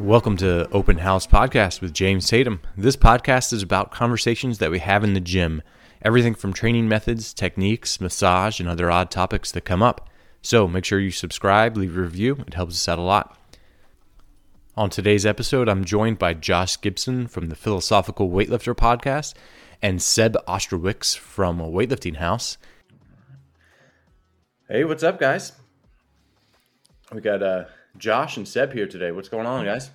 Welcome to Open House Podcast with James Tatum. This podcast is about conversations that we have in the gym, everything from training methods, techniques, massage, and other odd topics that come up. So make sure you subscribe, leave a review, it helps us out a lot. On today's episode, I'm joined by Josh Gibson from the Philosophical Weightlifter podcast and Seb Ostrowicz from Weightlifting House. Hey, what's up, guys? We got uh, Josh and Seb here today. What's going on, guys?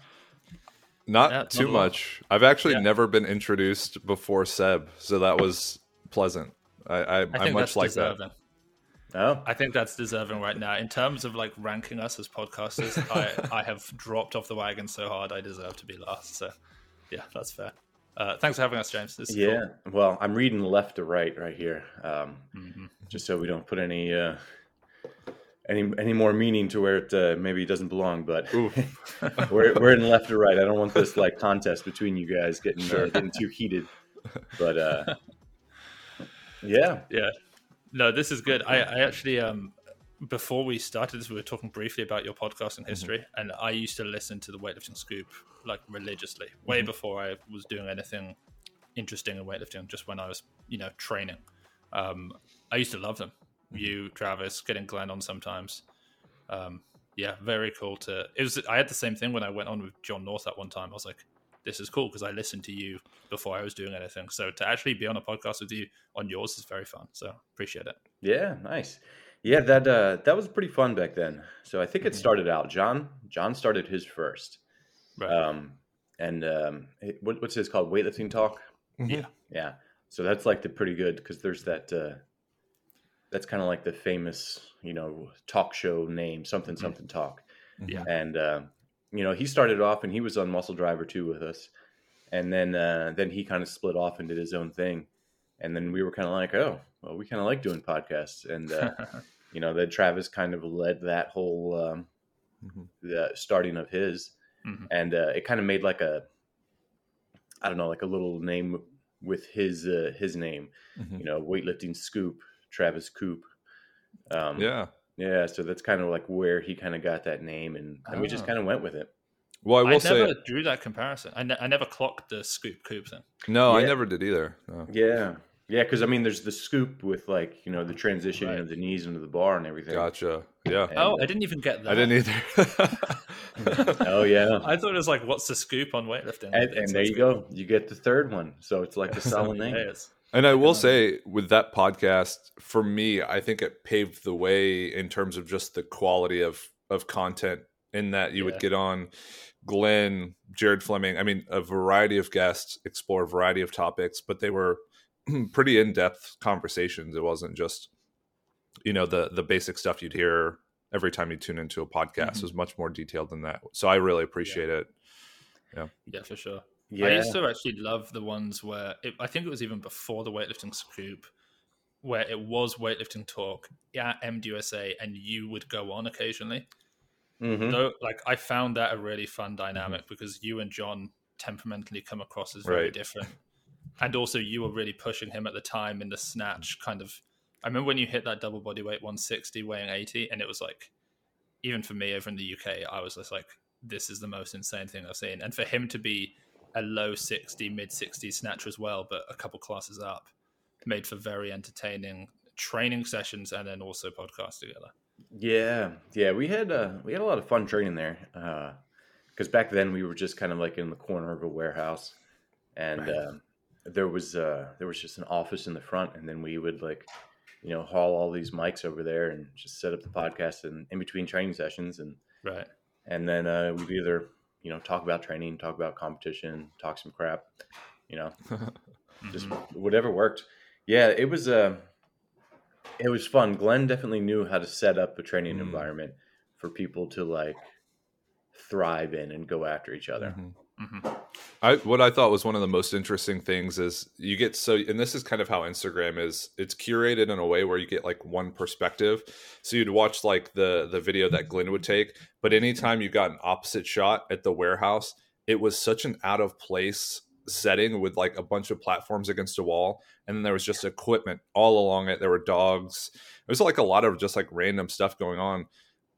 Not Yeah, too not lot. much. I've actually Yeah. never been introduced before Seb, so that was pleasant. I, I, I I'm much that's like deserving. Oh, I think that's deserving right now. In terms of like ranking us as podcasters, I, I have dropped off the wagon so hard I deserve to be last. So yeah, that's fair. Uh, thanks for having us, James. Yeah. cool. Well, I'm reading left to right right here, um, Mhm. just so we don't put any uh, any any more meaning to where it uh, maybe doesn't belong. But we're we're in left to right. I don't want this like contest between you guys getting uh, getting too heated. But uh, yeah, Yeah. No, this is good. I, I actually um before we started this, we were talking briefly about your podcasting history, and I used to listen to the weightlifting scoop like religiously, way before I was doing anything interesting in weightlifting. Just when I was, you know, training, um, I used to love them. You, Travis, getting Glenn on sometimes. Um, yeah, very cool. To it was. I had the same thing when I went on with John North at one time. I was like, this is cool because I listened to you before I was doing anything. So to actually be on a podcast with you on yours is very fun. So appreciate it. yeah, nice. Yeah, that uh, that was pretty fun back then. So I think it started out. John John started his first, Right. um, and um, it- what, what's his called? Weightlifting talk. yeah. Yeah. So that's like the pretty good because there's that. Uh, that's kind of like the famous, you know, talk show name, something something talk. Yeah. And uh, you know, he started off and he was on Muscle Driver too with us, and then uh, then he kind of split off and did his own thing, and then we were kind of like, oh, well, we kind of like doing podcasts, and uh, you know, that Travis kind of led that whole um, Mhm. the starting of his, Mhm. and uh, it kind of made like a, I don't know, like a little name with his uh, his name, Mhm. you know, weightlifting scoop, Travis Coop. Um, Yeah. yeah. So that's kind of like where he kind of got that name, and, and we just Ah. kind of went with it. Well, I I, will say never drew that comparison. I, ne- I never clocked the scoop coop thing. no. I never did either. No. Yeah, yeah, because I mean, there's the scoop with like you know the transition Right. of the knees into the bar and everything. Gotcha. Yeah. And, oh, I didn't even get that. I didn't either. Oh yeah, I thought it was like, what's the scoop on weightlifting? and, and there you good. go. You get the third one, so it's like a solid name. And I will say, with that podcast, for me, I think it paved the way in terms of just the quality of of content. In that you Yeah. would get on Glenn, Jared Fleming. I mean, a variety of guests, explore a variety of topics, but they were pretty in depth conversations. It wasn't just you know the the basic stuff you'd hear every time you tune into a podcast. Mhm. It was much more detailed than that. So I really appreciate it. Yeah, Yeah, for sure. Yeah, I used to actually love the ones where it, I think it was even before the weightlifting scoop, where it was weightlifting talk at MDUSA, and you would go on occasionally. Mhm. Though, like I found that a really fun dynamic because you and John temperamentally come across as very Right. different, and also you were really pushing him at the time in the snatch kind of. I remember when you hit that double body weight 160, weighing 80, and it was like, even for me over in the UK, I was just like, this is the most insane thing I've seen. And for him to be a low 60, mid 60 snatcher as well, but a couple classes up, made for very entertaining training sessions and then also podcasts together. Yeah, yeah, we had uh, we had a lot of fun training there uh because back then we were just kind of like in the corner of a warehouse, and Right. um, there was uh, there was just an office in the front, and then we would like you know haul all these mics over there and just set up the podcast in, in between training sessions, and Right. and then uh, we'd either you know talk about training, talk about competition, talk some crap, you know, just Mhm. whatever worked. Yeah, it was uh it was fun. Glenn definitely knew how to set up a training Mm. environment for people to like thrive in and go after each other. Mhm. Mhm. I what I thought was one of the most interesting things is you get so and this is kind of how Instagram is it's curated in a way where you get like one perspective. So you'd watch like the the video that Glenn would take, but anytime you got an opposite shot at the warehouse, it was such an out of place setting with like a bunch of platforms against a wall and then there was just equipment all along it there were dogs it was like a lot of just like random stuff going on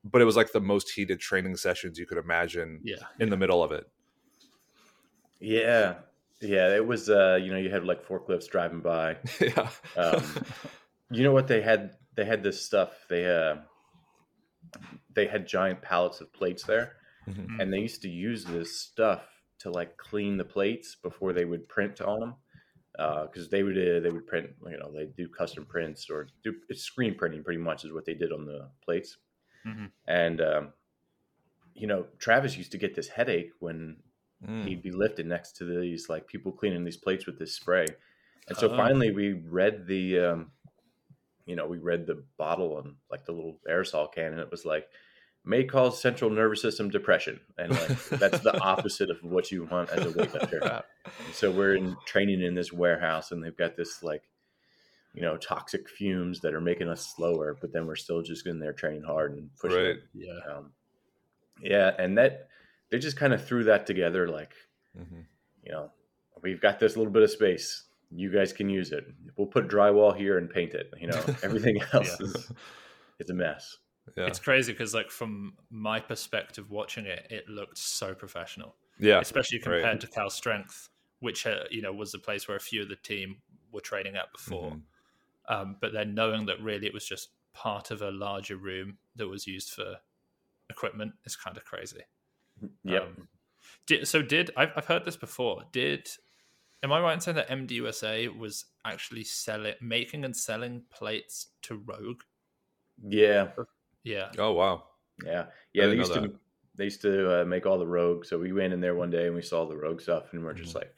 but it was like the most heated training sessions you could imagine Yeah. in the middle of it Yeah, yeah. It was. Uh, you know, you had like forklifts driving by. yeah Um, you know what they had? They had this stuff. They uh, they had giant pallets of plates there, Mhm. and they used to use this stuff to like clean the plates before they would print on them. Because they would uh, they would print, you know, they do custom prints or do screen printing pretty much is what they did on the plates. Mhm. And um, you know, Travis used to get this headache when Mm. he'd be lifted next to these like people cleaning these plates with this spray. And so Oh. finally we read the um you know, we read the bottle and like the little aerosol can and it was like may cause central nervous system depression. And like that's the opposite of what you want as a weightlifter. And so we're in training in this warehouse and they've got this like you know, toxic fumes that are making us slower, but then we're still just in there training hard and pushing right. Yeah. Um, yeah, and that they just kind of threw that together like Mhm. you know, we've got this little bit of space. You guys can use it. We'll put drywall here and paint it. You know, everything else Yeah. is it's a mess. yeah It's crazy because, like, from my perspective, watching it, it looked so professional, yeah especially right. compared to Cal Strength, which uh, you know was the place where a few of the team were training at before. Mhm. Um, but then knowing that really it was just part of a larger room that was used for equipment is kind of crazy. Yep. Um, did, so did I've, I've heard this before? Did am I right in saying that MDUSA was actually selling, making and selling plates to Rogue? yeah. Yeah, oh wow Yeah. Yeah. They used to they used to uh, make all the rogue. So we went in there one day and we saw the rogue stuff and we're just Mhm. like,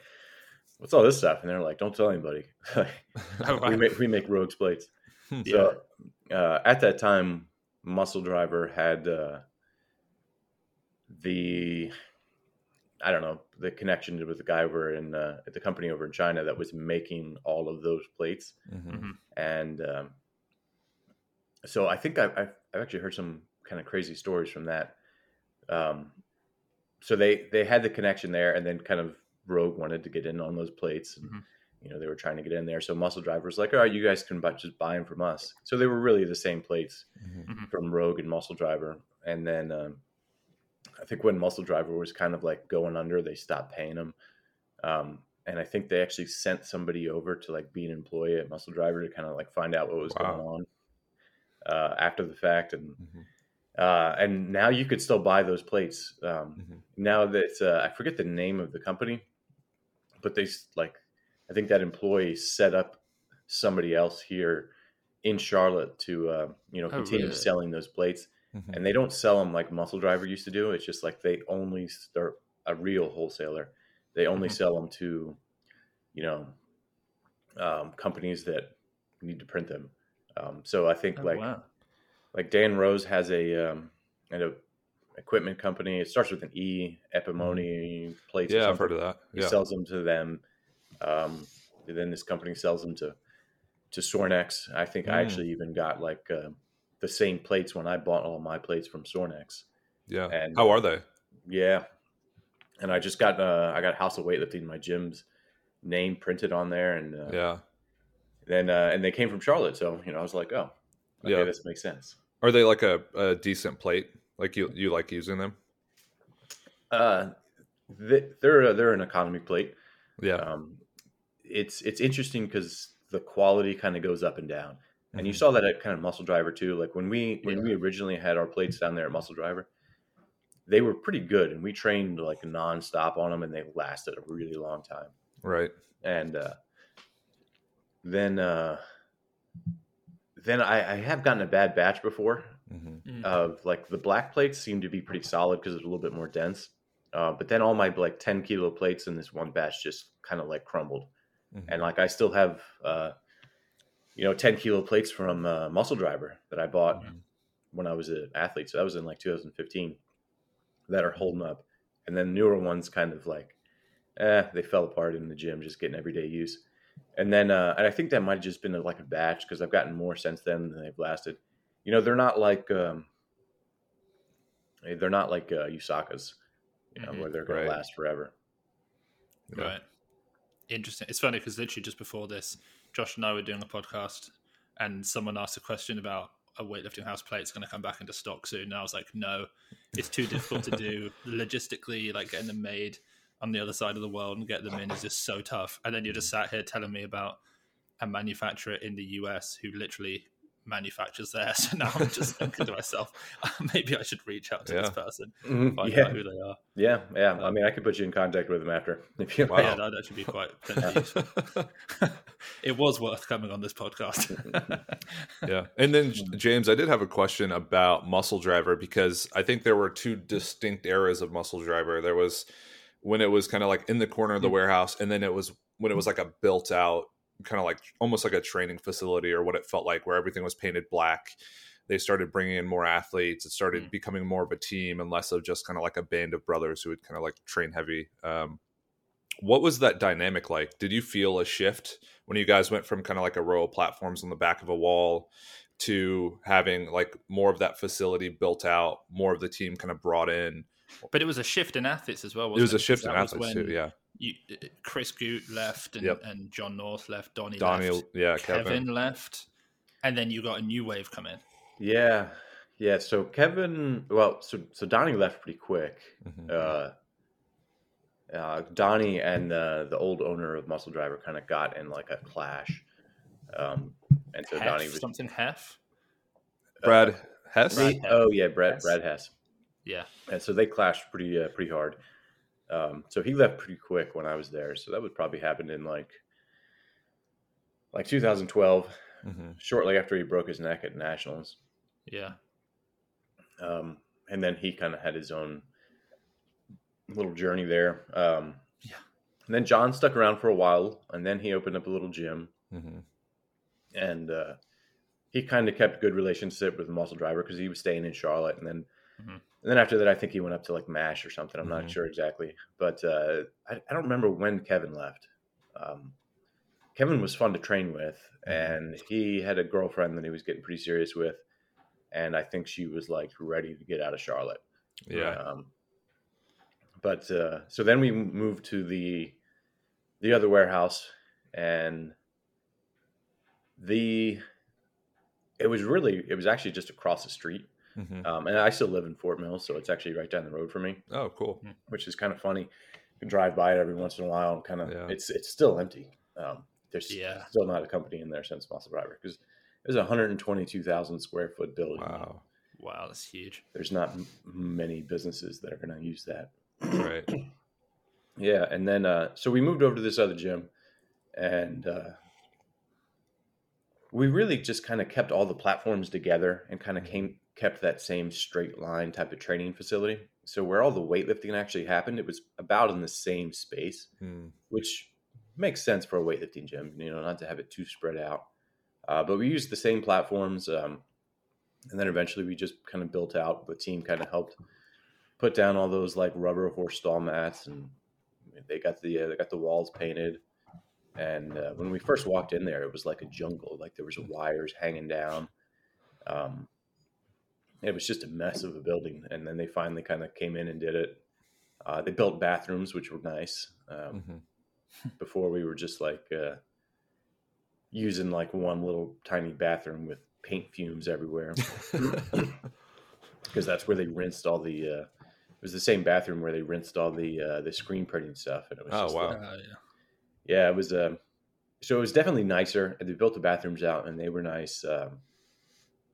What's all this stuff? And they're like, Don't tell anybody. Oh, we make we make rogues plates. Hmm. So uh, at that time, Muscle Driver had uh, the I don't know the connection with the guy over in uh, at the company over in China that was making all of those plates, Mhm. and um, so I think I've, I've I've actually heard some kind of crazy stories from that. Um, so they they had the connection there, and then kind of Rogue wanted to get in on those plates, and Mhm. you know they were trying to get in there. So Muscle Driver was like, "All right, you guys can buy, just buy them from us." So they were really the same plates Mhm. from Rogue and Muscle Driver, and then um, I think when Muscle Driver was kind of like going under, they stopped paying him. Um, and I think they actually sent somebody over to like be an employee at Muscle Driver to kind of like find out what was Wow. going on uh, after the fact, and Mhm. uh, and now you could still buy those plates. Um, Mhm. now that uh, I forget the name of the company, but they like I think that employee set up somebody else here in Charlotte to uh, you know Oh, continue really? selling those plates, Mhm. and they don't sell them like Muscle Driver used to do. It's just like they only start a real wholesaler. They only Mhm. sell them to you know um, companies that need to print them. Um, so I think Oh, like wow. like Dan Rose has a um, an equipment company. It starts with an E, Epimony plates. yeah i've heard of that He sells them to them. Um, and then this company sells them to to Sorinex. I think I Mm. actually even got like uh, the same plates when I bought all my plates from Sorinex. yeah And- how are they Yeah, and I just got uh, I got House of Weightlifting, my gym's name printed on there, and uh, yeah then uh, and they came from Charlotte, so you know I was like, oh, okay, Yeah. this makes sense. are they like a, a decent plate like you you like using them Uh, they, they're they're an economy plate. yeah Um, it's it's interesting because the quality kind of goes up and down, and you Mhm. saw that at kind of Muscle Driver too. Like when we when Yeah. we originally had our plates down there at Muscle Driver, they were pretty good, and we trained like nonstop on them, and they lasted a really long time. right And uh, then uh, then I, I have gotten a bad batch before Mhm. Mm. of like the black plates seem to be pretty solid because it's a little bit more dense. Uh, but then all my like 10 kilo plates in this one batch just kind of like crumbled. Mhm. And like I still have, uh, you know, 10 kilo plates from uh, Muscle Driver that I bought Mhm. when I was an athlete. So that was in like 2015 that are holding up. And then newer ones kind of like, eh, they fell apart in the gym, just getting everyday use. And then, uh, and I think that might have just been a, like a batch because I've gotten more since then than they've lasted. You know, they're not like, um, they're not like uh, Uesakas, you know, Mhm. where they're going Right. to last forever. Yeah. Right. interesting. It's funny because literally just before this, Josh and I were doing a podcast, and someone asked a question about a weightlifting house plate is going to come back into stock soon. And I was like, no, it's too difficult to do logistically. Like getting them made on the other side of the world and get them in is just so tough. And then you're just sat here telling me about a manufacturer in the US who literally manufactures there. So now I'm just thinking to myself, maybe I should reach out to Yeah. this person, Mhm, find yeah. out who they are. Yeah, yeah. I um, mean, I could put you in contact with them after if you Wow. like. Yeah, that'd actually be quite useful. it was worth coming on this podcast. yeah. And then mm-hmm. James, I did have a question about Muscle Driver because I think there were two distinct eras of Muscle Driver. There was when it was kind of like in the corner of the mm-hmm. warehouse, and then it was when it was like a built out, kind of like almost like a training facility or what it felt like, where everything was painted black. They started bringing in more athletes. It started Mm. becoming more of a team and less of just kind of like a band of brothers who would kind of like train heavy. Um, what was that dynamic like? Did you feel a shift when you guys went from kind of like a row of platforms on the back of a wall to having like more of that facility built out, more of the team kind of brought in? but it was a shift in athletes as well. it was a shift in athletes too. Yeah, You, Chris Goot left, and, Yep. and John North left. Donnie, Donnie, left. yeah, Kevin, Kevin. left, and then you got a new wave come in. Yeah, yeah. So Kevin, well, so so Donnie left pretty quick. Mhm. Uh, uh, Donnie and the the old owner of Muscle Driver kind of got in like a clash, um, and so Hef, Donnie was something Hef. Brad Hess. Brad He- Hess. oh yeah, Brad Hess. Brad Hess, Yeah, and so they clashed pretty uh, pretty hard. Um, so he left pretty quick when I was there. So that would probably happen in like like 2012, Mhm. shortly after he broke his neck at nationals. yeah. um, and then he kind of had his own little journey there. Um, Yeah. And then John stuck around for a while, and then he opened up a little gym, Mhm. and uh, he kind of kept good relationship with the muscle driver because he was staying in Charlotte, and then. Mhm. And then after that, I think he went up to like Mash or something. I'm Mhm. not sure exactly, but uh, I, I don't remember when Kevin left. Um, Kevin was fun to train with, and he had a girlfriend that he was getting pretty serious with, and I think she was like ready to get out of Charlotte. Yeah. Um, but uh, so then we moved to the the other warehouse, and the it was really it was actually just across the street, Mhm. um, and I still live in Fort Mill, so it's actually right down the road for me, Oh, cool. which is kind of funny. You can drive by it every once in a while, and kind of Yeah. it's it's still empty. Um, there's Yeah. still not a company in there since Muscle Driver because it's a 122,000 square foot building. Wow. Wow, that's huge. There's not m- many businesses that are going to use that. Right. Yeah, and then uh, so we moved over to this other gym, and uh, we really just kind of kept all the platforms together and kind of came kept that same straight line type of training facility. So where all the weightlifting actually happened, it was about in the same space, Mm. which makes sense for a weightlifting gym. You know, not to have it too spread out. Uh, but we used the same platforms, um, and then eventually we just kind of built out. The team kind of helped put down all those like rubber horse stall mats, and they got the uh, they got the walls painted. And uh, when we first walked in there, it was like a jungle. Like there was wires hanging down. Um, it was just a mess of a building. And then they finally kind of came in and did it. Uh, they built bathrooms, which were nice. Um, Mhm. before we were just like uh, using like one little tiny bathroom with paint fumes everywhere because that's where they rinsed all the. Uh, it was the same bathroom where they rinsed all the uh, the screen printing stuff, and it was Oh, just wow. like- Uh, yeah. yeah, it was. Um, so it was definitely nicer. They built the bathrooms out, and they were nice. Um,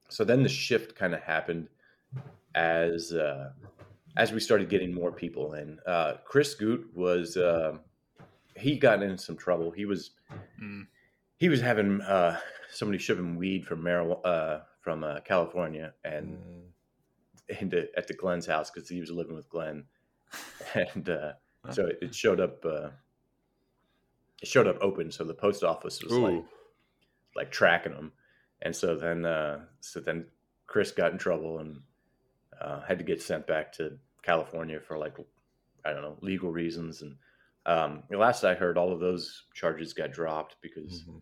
so then the shift kind of happened as uh, as we started getting more people in. Uh, Chris Goot was um he got in some trouble. He was Mm. he was having uh, somebody shipping weed from marijuana uh, from uh, California and Mm. into at the Glenn's house because he was living with Glenn, and uh, so it, it showed up. Uh, it showed up open, so the post office was like Ooh. like tracking him, and so then uh, so then Chris got in trouble and uh, had to get sent back to California for like I don't know legal reasons. And um, last I heard, all of those charges got dropped because Mhm.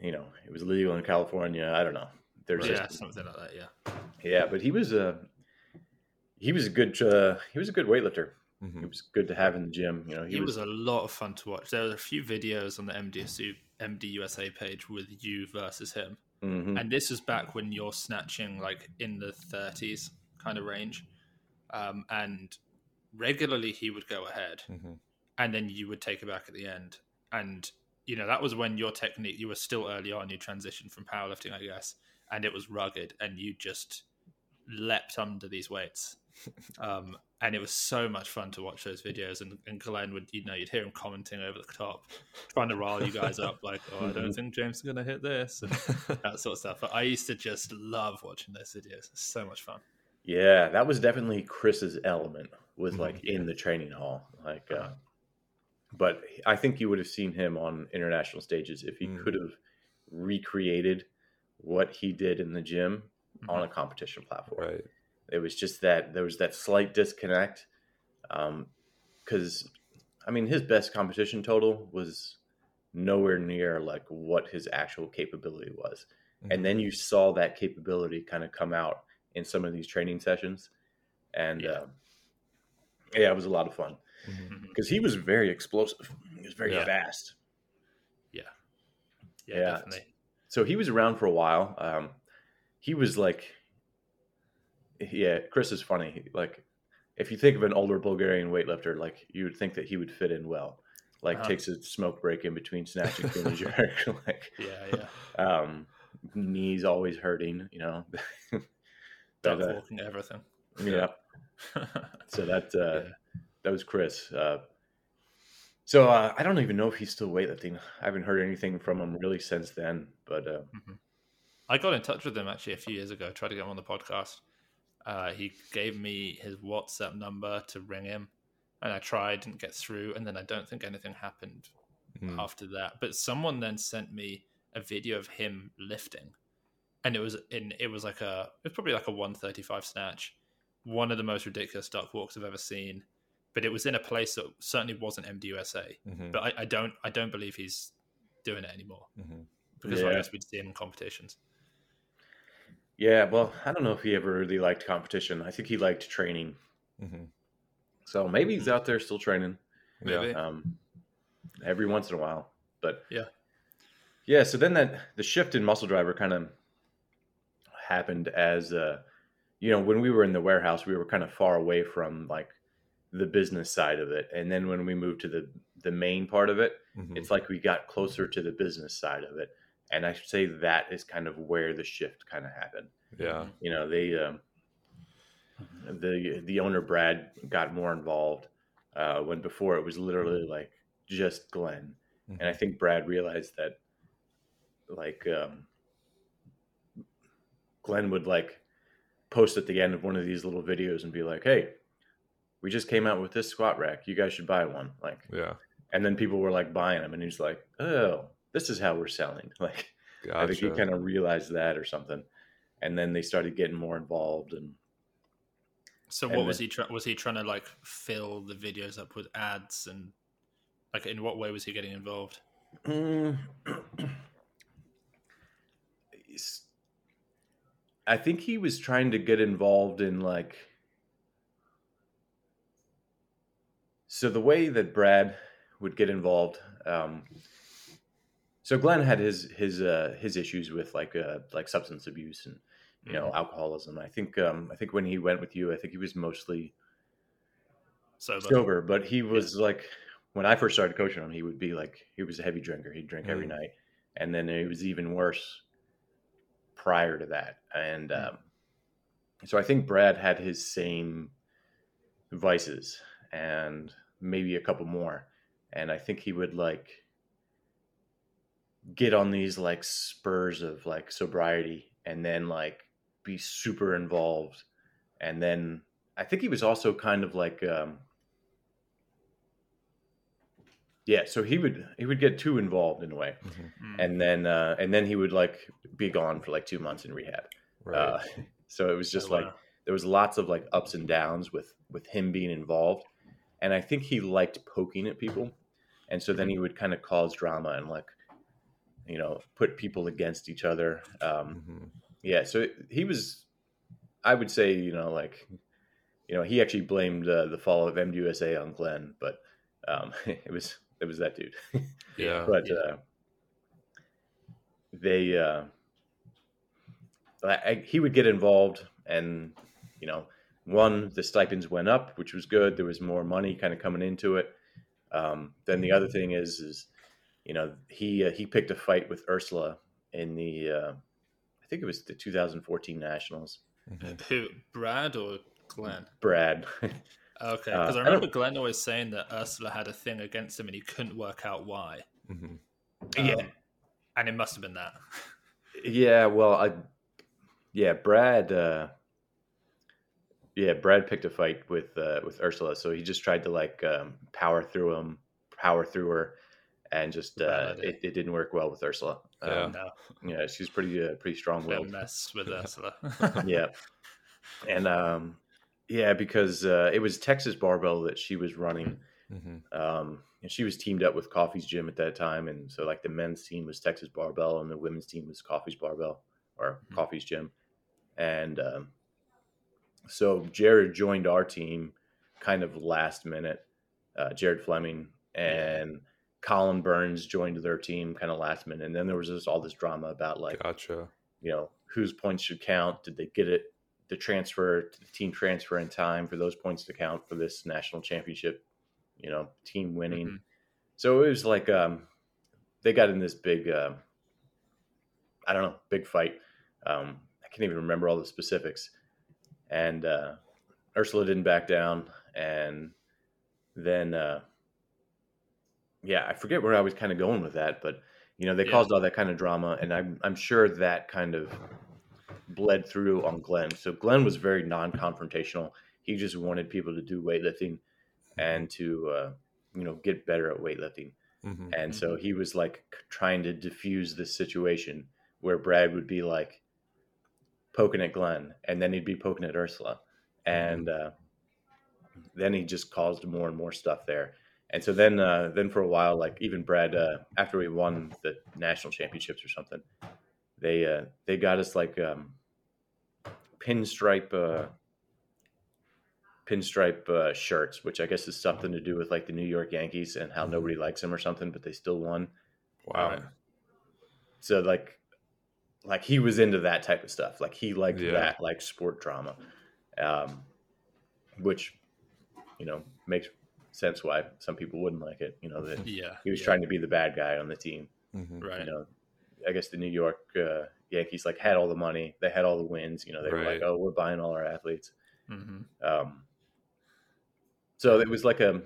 you know it was legal in California. I don't know. There's yeah, just something like that. Yeah. yeah, but he was a he was a good uh, he was a good weightlifter. Mhm. It was good to have in the gym. You know, He, was, a lot of fun to watch. There were a few videos on the MDSU, MDUSA page with you versus him. Mhm. And this was back when you're snatching like in the 30s kind of range. Um, and regularly he would go ahead Mhm. and then you would take it back at the end. And, you know, that was when your technique, you were still early on, you transitioned from powerlifting, I guess, and it was rugged and you just leapt under these weights. Um, and it was so much fun to watch those videos. And, and Glenn would, you know, you'd hear him commenting over the top, trying to rile you guys up, like, oh, I don't think James is going to hit this, and that sort of stuff. But I used to just love watching those videos. It's so much fun. Yeah, that was definitely Chris's element. Was Mhm. like in the training hall, like. Uh, Uh-huh. but I think you would have seen him on international stages if he Mm. could have recreated what he did in the gym Mm-hmm. on a competition platform. right. It was just that there was that slight disconnect. Because, I mean, his best competition total was nowhere near like what his actual capability was. And then you saw that capability kind of come out in some of these training sessions. And Yeah. um, yeah, it was a lot of fun because he was very explosive. He was very Yeah. fast. Yeah. Yeah. Yeah, definitely. So he was around for a while. Um, he was like, yeah, Chris is funny. Like, if you think of an older Bulgarian weightlifter, like you would think that he would fit in well. Like, Uh-huh. takes a smoke break in between snatch and clean and jerk. like, Yeah, yeah. um, knees always hurting. You know. Duck uh, walking, everything. yeah. So that uh, Yeah. that was Chris. Uh, so uh, I don't even know if he's still weightlifting. I haven't heard anything from him really since then. But uh, I got in touch with him actually a few years ago. Tried to get him on the podcast. Uh, he gave me his WhatsApp number to ring him, and I tried, didn't get through, and then I don't think anything happened Mm. after that. But someone then sent me a video of him lifting, and it was in it was like a it was probably like a one thirty five snatch, one of the most ridiculous duck walks I've ever seen. But it was in a place that certainly wasn't MDUSA. Mhm. But I, I don't I don't believe he's doing it anymore Mhm. because I guess we'd see him in competitions. Yeah, well, I don't know if he ever really liked competition. I think he liked training. Mhm. So maybe he's out there still training. Maybe. Yeah. um, every once in a while. But Yeah. yeah. So then that the shift in muscle driver kind of happened as uh, you know when we were in the warehouse, we were kind of far away from like the business side of it, and then when we moved to the the main part of it, Mhm. it's like we got closer to the business side of it, and I should say that is kind of where the shift kind of happened. Yeah. you know they um, the the owner brad got more involved uh, when before it was literally like just glenn. And i think brad realized that like um, glenn would like post at the end of one of these little videos and be like hey we just came out with this squat rack. You guys should buy one. Like Yeah. and then people were like buying them and he's like oh this is how we're selling like I think he kind of realized that or something, and then they started getting more involved. And So And what was he try- was he trying to like fill the videos up with ads and like in what way was he getting involved? Mm. I think he was trying to get involved in like. So the way that Brad would get involved, um, so Glenn had his his uh, his issues with like uh, like substance abuse and you know alcoholism. I think um, I think when he went with you, I think he was mostly Sober. sober, but he was like when I first started coaching him, he would be like he was a heavy drinker. He'd drink every Mm. night, and then it was even worse prior to that. And Mm. um, so I think Brad had his same vices and maybe a couple more. And I think he would like get on these like spurs of like sobriety and then like be super involved. And then I think he was also kind of like um yeah, so he would he would get too involved in a way. Mhm. Mm. And then uh and then he would like be gone for like 2 months in rehab. Right. Uh, so it was just Oh, like wow. there was lots of like ups and downs with with him being involved and i think he liked poking at people and so then he would kind of cause drama and like you know put people against each other um Mhm. yeah so he was i would say you know like you know, he actually blamed uh, the fall of MDUSA on Glenn, but um, it was it was that dude. Yeah. but Yeah. uh, they uh, I, I- he would get involved, and you know, one the stipends went up, which was good. There was more money kind of coming into it. Um, then the other thing is, is you know, he uh, he picked a fight with Ursula in the uh, I think it was the 2014 Nationals. Mhm. Who, Brad or Glenn? Brad, Okay, Uh, because I I remember don't- Glenn always saying that Ursula had a thing against him and he couldn't work out why. Mhm. Yeah. Um, and it must have been that. Yeah, well, I yeah, Brad uh yeah, Brad picked a fight with uh with Ursula, so he just tried to like um power through him, power through her and just uh it, it didn't work well with Ursula. Yeah. Um, No, yeah, she's pretty uh, pretty bit of a strong-willed. mess with Ursula. yeah. And um yeah, because uh it was Texas Barbell that she was running. Mhm. Um and she was teamed up with Coffee's Gym at that time, and so like the men's team was Texas Barbell, and the women's team was Coffee's Barbell or Mhm. Coffee's Gym, and um, so Jared joined our team kind of last minute. Uh, Jared Fleming and Colin Burns joined their team kind of last minute, and then there was just all this drama about like Gotcha. you know whose points should count. Did they get it? The transfer, the team transfer in time for those points to count for this national championship. You know, team winning. Mhm. So it was like um, they got in this big, uh, I don't know, big fight. Um, I can't even remember all the specifics. And uh, Ursula didn't back down, and then uh, yeah, I forget where I was kind of going with that, but you know they Yeah. caused all that kind of drama, and I'm I'm sure that kind of bled through on Glenn. So Glenn was very non-confrontational. He just wanted people to do weightlifting and to uh, you know get better at weightlifting. Mhm. And so he was like trying to diffuse this situation where Brad would be like poking at Glenn, and then he'd be poking at Ursula, and uh, then he just caused more and more stuff there. And so then, uh, then for a while, like even Brad, uh, after we won the national championships or something, they uh, they got us like um, pinstripe uh, pinstripe uh, shirts, which I guess is something to do with like the New York Yankees and how nobody likes them or something, but they still won. Wow. Right. So like, like he was into that type of stuff. Like he liked Yeah. that, like sport drama, um, which you know makes sense why some people wouldn't like it. You know that Yeah. he was yeah. trying to be the bad guy on the team. Mhm. Right. You know, I guess the New York uh, Yankees like had all the money, they had all the wins. You know, they were like, oh, we're buying all our athletes. hmm Um, so it was like a,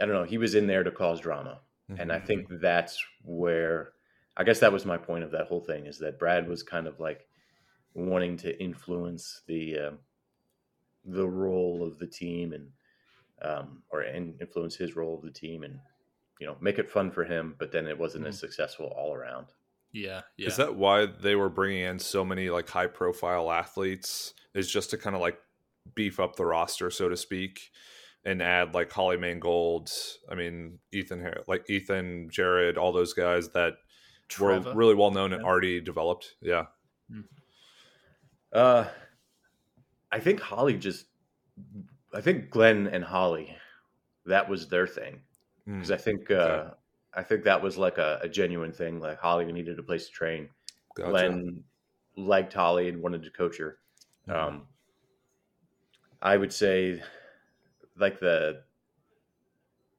I don't know. He was in there to cause drama, and I Mhm. think that's where, I guess that was my point of that whole thing is that Brad was kind of like wanting to influence the, um, the role of the team and, um, or in, influence his role of the team and, you know, make it fun for him, but then it wasn't as successful all around. Yeah. Yeah. Is that why they were bringing in so many like high profile athletes? Is just to kind of like beef up the roster, so to speak, and add like Holly Mangold. I mean, Ethan, Har- like Ethan, Jared, all those guys that Trevor? were really well known and already developed. Yeah. Uh, I think Holly just, I think Glenn and Holly, that was their thing. Mm. because I think uh, I think that was like a, a genuine thing. Like Holly needed a place to train. Gotcha. Glenn liked Holly and wanted to coach her. Mhm. Um, I would say, like the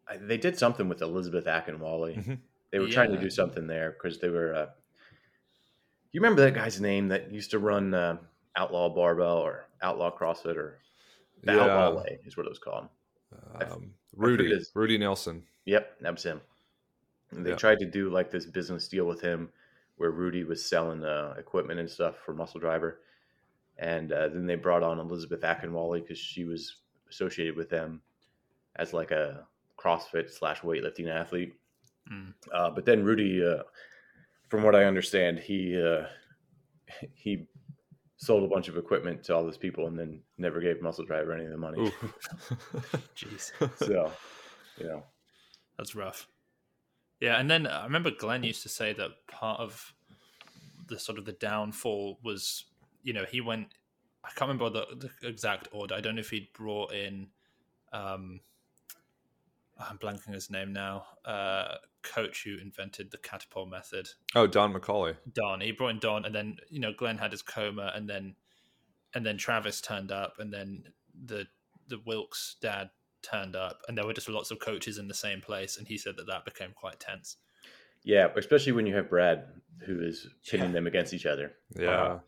I, they did something with Elizabeth Akinwale. Mhm. They were trying to do something there because they were. Uh, you remember that guy's name that used to run uh, Outlaw Barbell or Outlaw CrossFit or the Yeah. Outlaw Way is what it was called. Um, Rudy, his- Rudy Nelson. Yep, that was him. And they Yeah. tried to do like this business deal with him, where Rudy was selling uh, equipment and stuff for Muscle Driver, and uh, then they brought on Elizabeth Akinwale because she was associated with them as like a CrossFit slash weightlifting athlete. Mm. Uh, but then Rudy, uh, from what I understand, he uh, he sold a bunch of equipment to all those people and then never gave Muscle Driver any of the money. Jeez. so, you know, That's rough. Yeah, and then I remember Glenn used to say that part of the sort of the downfall was, you know, he went I can't remember the, the exact order. I don't know if he'd brought in. Um, I'm blanking his name now. Uh, coach who invented the catapult method. Oh, Don McCauley. Don. He brought in Don, and then you know Glenn had his coma, and then and then Travis turned up, and then the the Wilkes dad turned up, and there were just lots of coaches in the same place, and he said that that became quite tense. Yeah, especially when you have Brad who is pitting Yeah. them against each other. Yeah. Uh,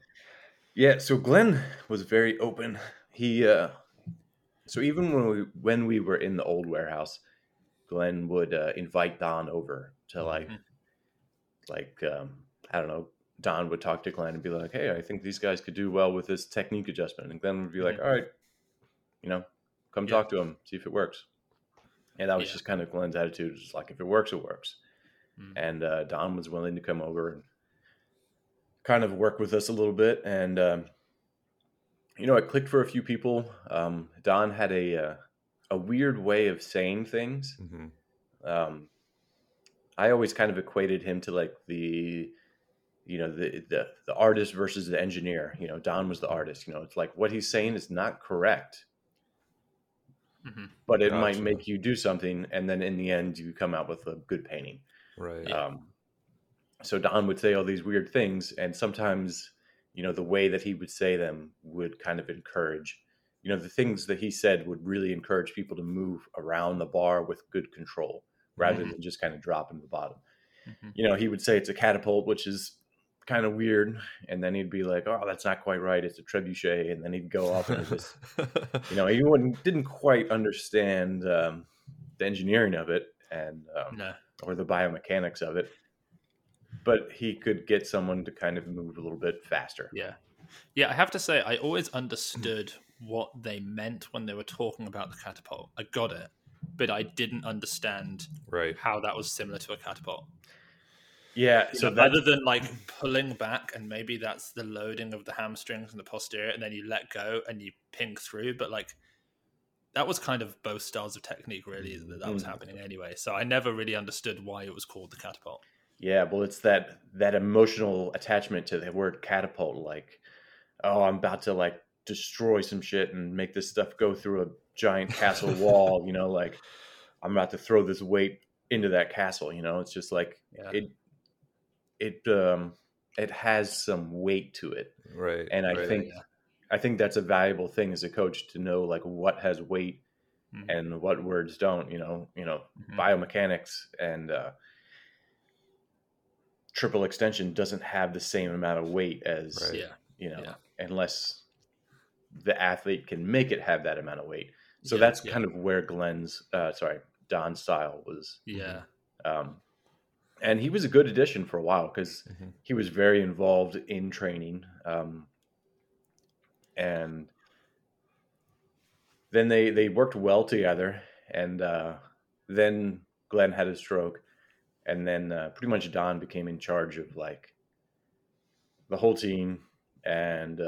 yeah, so Glenn was very open. He uh so even when we when we were in the old warehouse, Glenn would uh, invite Don over to like Mhm. like um I don't know, Don would talk to Glenn and be like, "Hey, I think these guys could do well with this technique adjustment." And Glenn would be like, Mhm. "All right, you know, come Yeah. talk to him, see if it works." And that was Yeah. just kind of Glenn's attitude, just like if it works, it works Mm. and uh, Don was willing to come over and kind of work with us a little bit. And um, you know, it clicked for a few people. Um, Don had a uh, a weird way of saying things. Mhm. Um, I always kind of equated him to like the you know the, the the artist versus the engineer. You know, Don was the artist. You know, it's like what he's saying is not correct. Mhm. But it might make you do something, and then in the end, you come out with a good painting. Right. Um, so Don would say all these weird things, and sometimes, you know, the way that he would say them would kind of encourage, you know, the things that he said would really encourage people to move around the bar with good control rather Mhm. than just kind of dropping the bottom. Mhm. You know, he would say it's a catapult, which is kind of weird, and then he'd be like, "Oh, that's not quite right. It's a trebuchet," and then he'd go off into this you know, he wouldn't, didn't quite understand um, the engineering of it and um, No. or the biomechanics of it, but he could get someone to kind of move a little bit faster. Yeah. Yeah, I have to say, I always understood what they meant when they were talking about the catapult. I got it, but I didn't understand right. how that was similar to a catapult. Yeah, You so know, that, other than like pulling back, and maybe that's the loading of the hamstrings and the posterior, and then you let go and you ping through. But like that was kind of both styles of technique, really, that that was Mm. happening anyway. So I never really understood why it was called the catapult. yeah, well, it's that that emotional attachment to the word catapult. Like, oh, I'm about to like destroy some shit and make this stuff go through a giant castle wall. You know, like I'm about to throw this weight into that castle. You know, it's just like Yeah. it it um it has some weight to it Right. and i right. think yeah. i think that's a valuable thing as a coach to know like what has weight Mhm. and what words don't you know you know Mhm. biomechanics and uh triple extension doesn't have the same amount of weight as Right. Yeah. you know Yeah. unless the athlete can make it have that amount of weight so Yeah, that's yeah. kind of where glenn's uh sorry don's style was Yeah. um, and he was a good addition for a while because Mhm. he was very involved in training. Um, and then they they worked well together. And uh, then Glenn had a stroke, and then uh, pretty much Don became in charge of like the whole team, and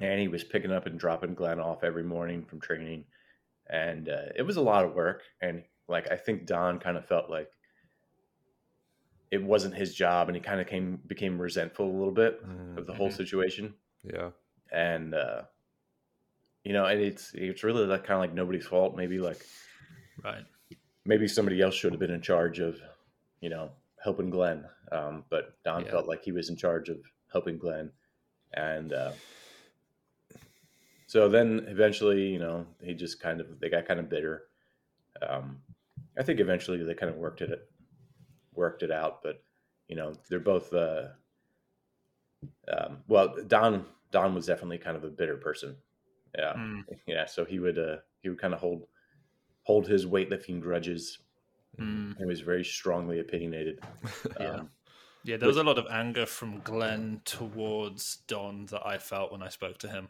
and he was picking up and dropping Glenn off every morning from training, and uh, it was a lot of work. And like I think Don kind of felt like it wasn't his job, and he kind of came became resentful a little bit of the whole Mhm. situation. Yeah. And uh, you know, and it's it's really like kind of like nobody's fault. Maybe like Right. maybe somebody else should have been in charge of, you know, helping Glenn. Um, but Don Yeah. felt like he was in charge of helping Glenn, and uh, so then eventually, you know, he just kind of they got kind of bitter. Um, I think eventually they kind of worked it worked it out, but you know, they're both. Uh, um, well, Don Don was definitely kind of a bitter person. Yeah, Mm. yeah. So he would uh, he would kind of hold hold his weightlifting grudges. Mm. He was very strongly opinionated. Yeah. Um, Yeah, there was a lot of anger from Glenn towards Don that I felt when I spoke to him.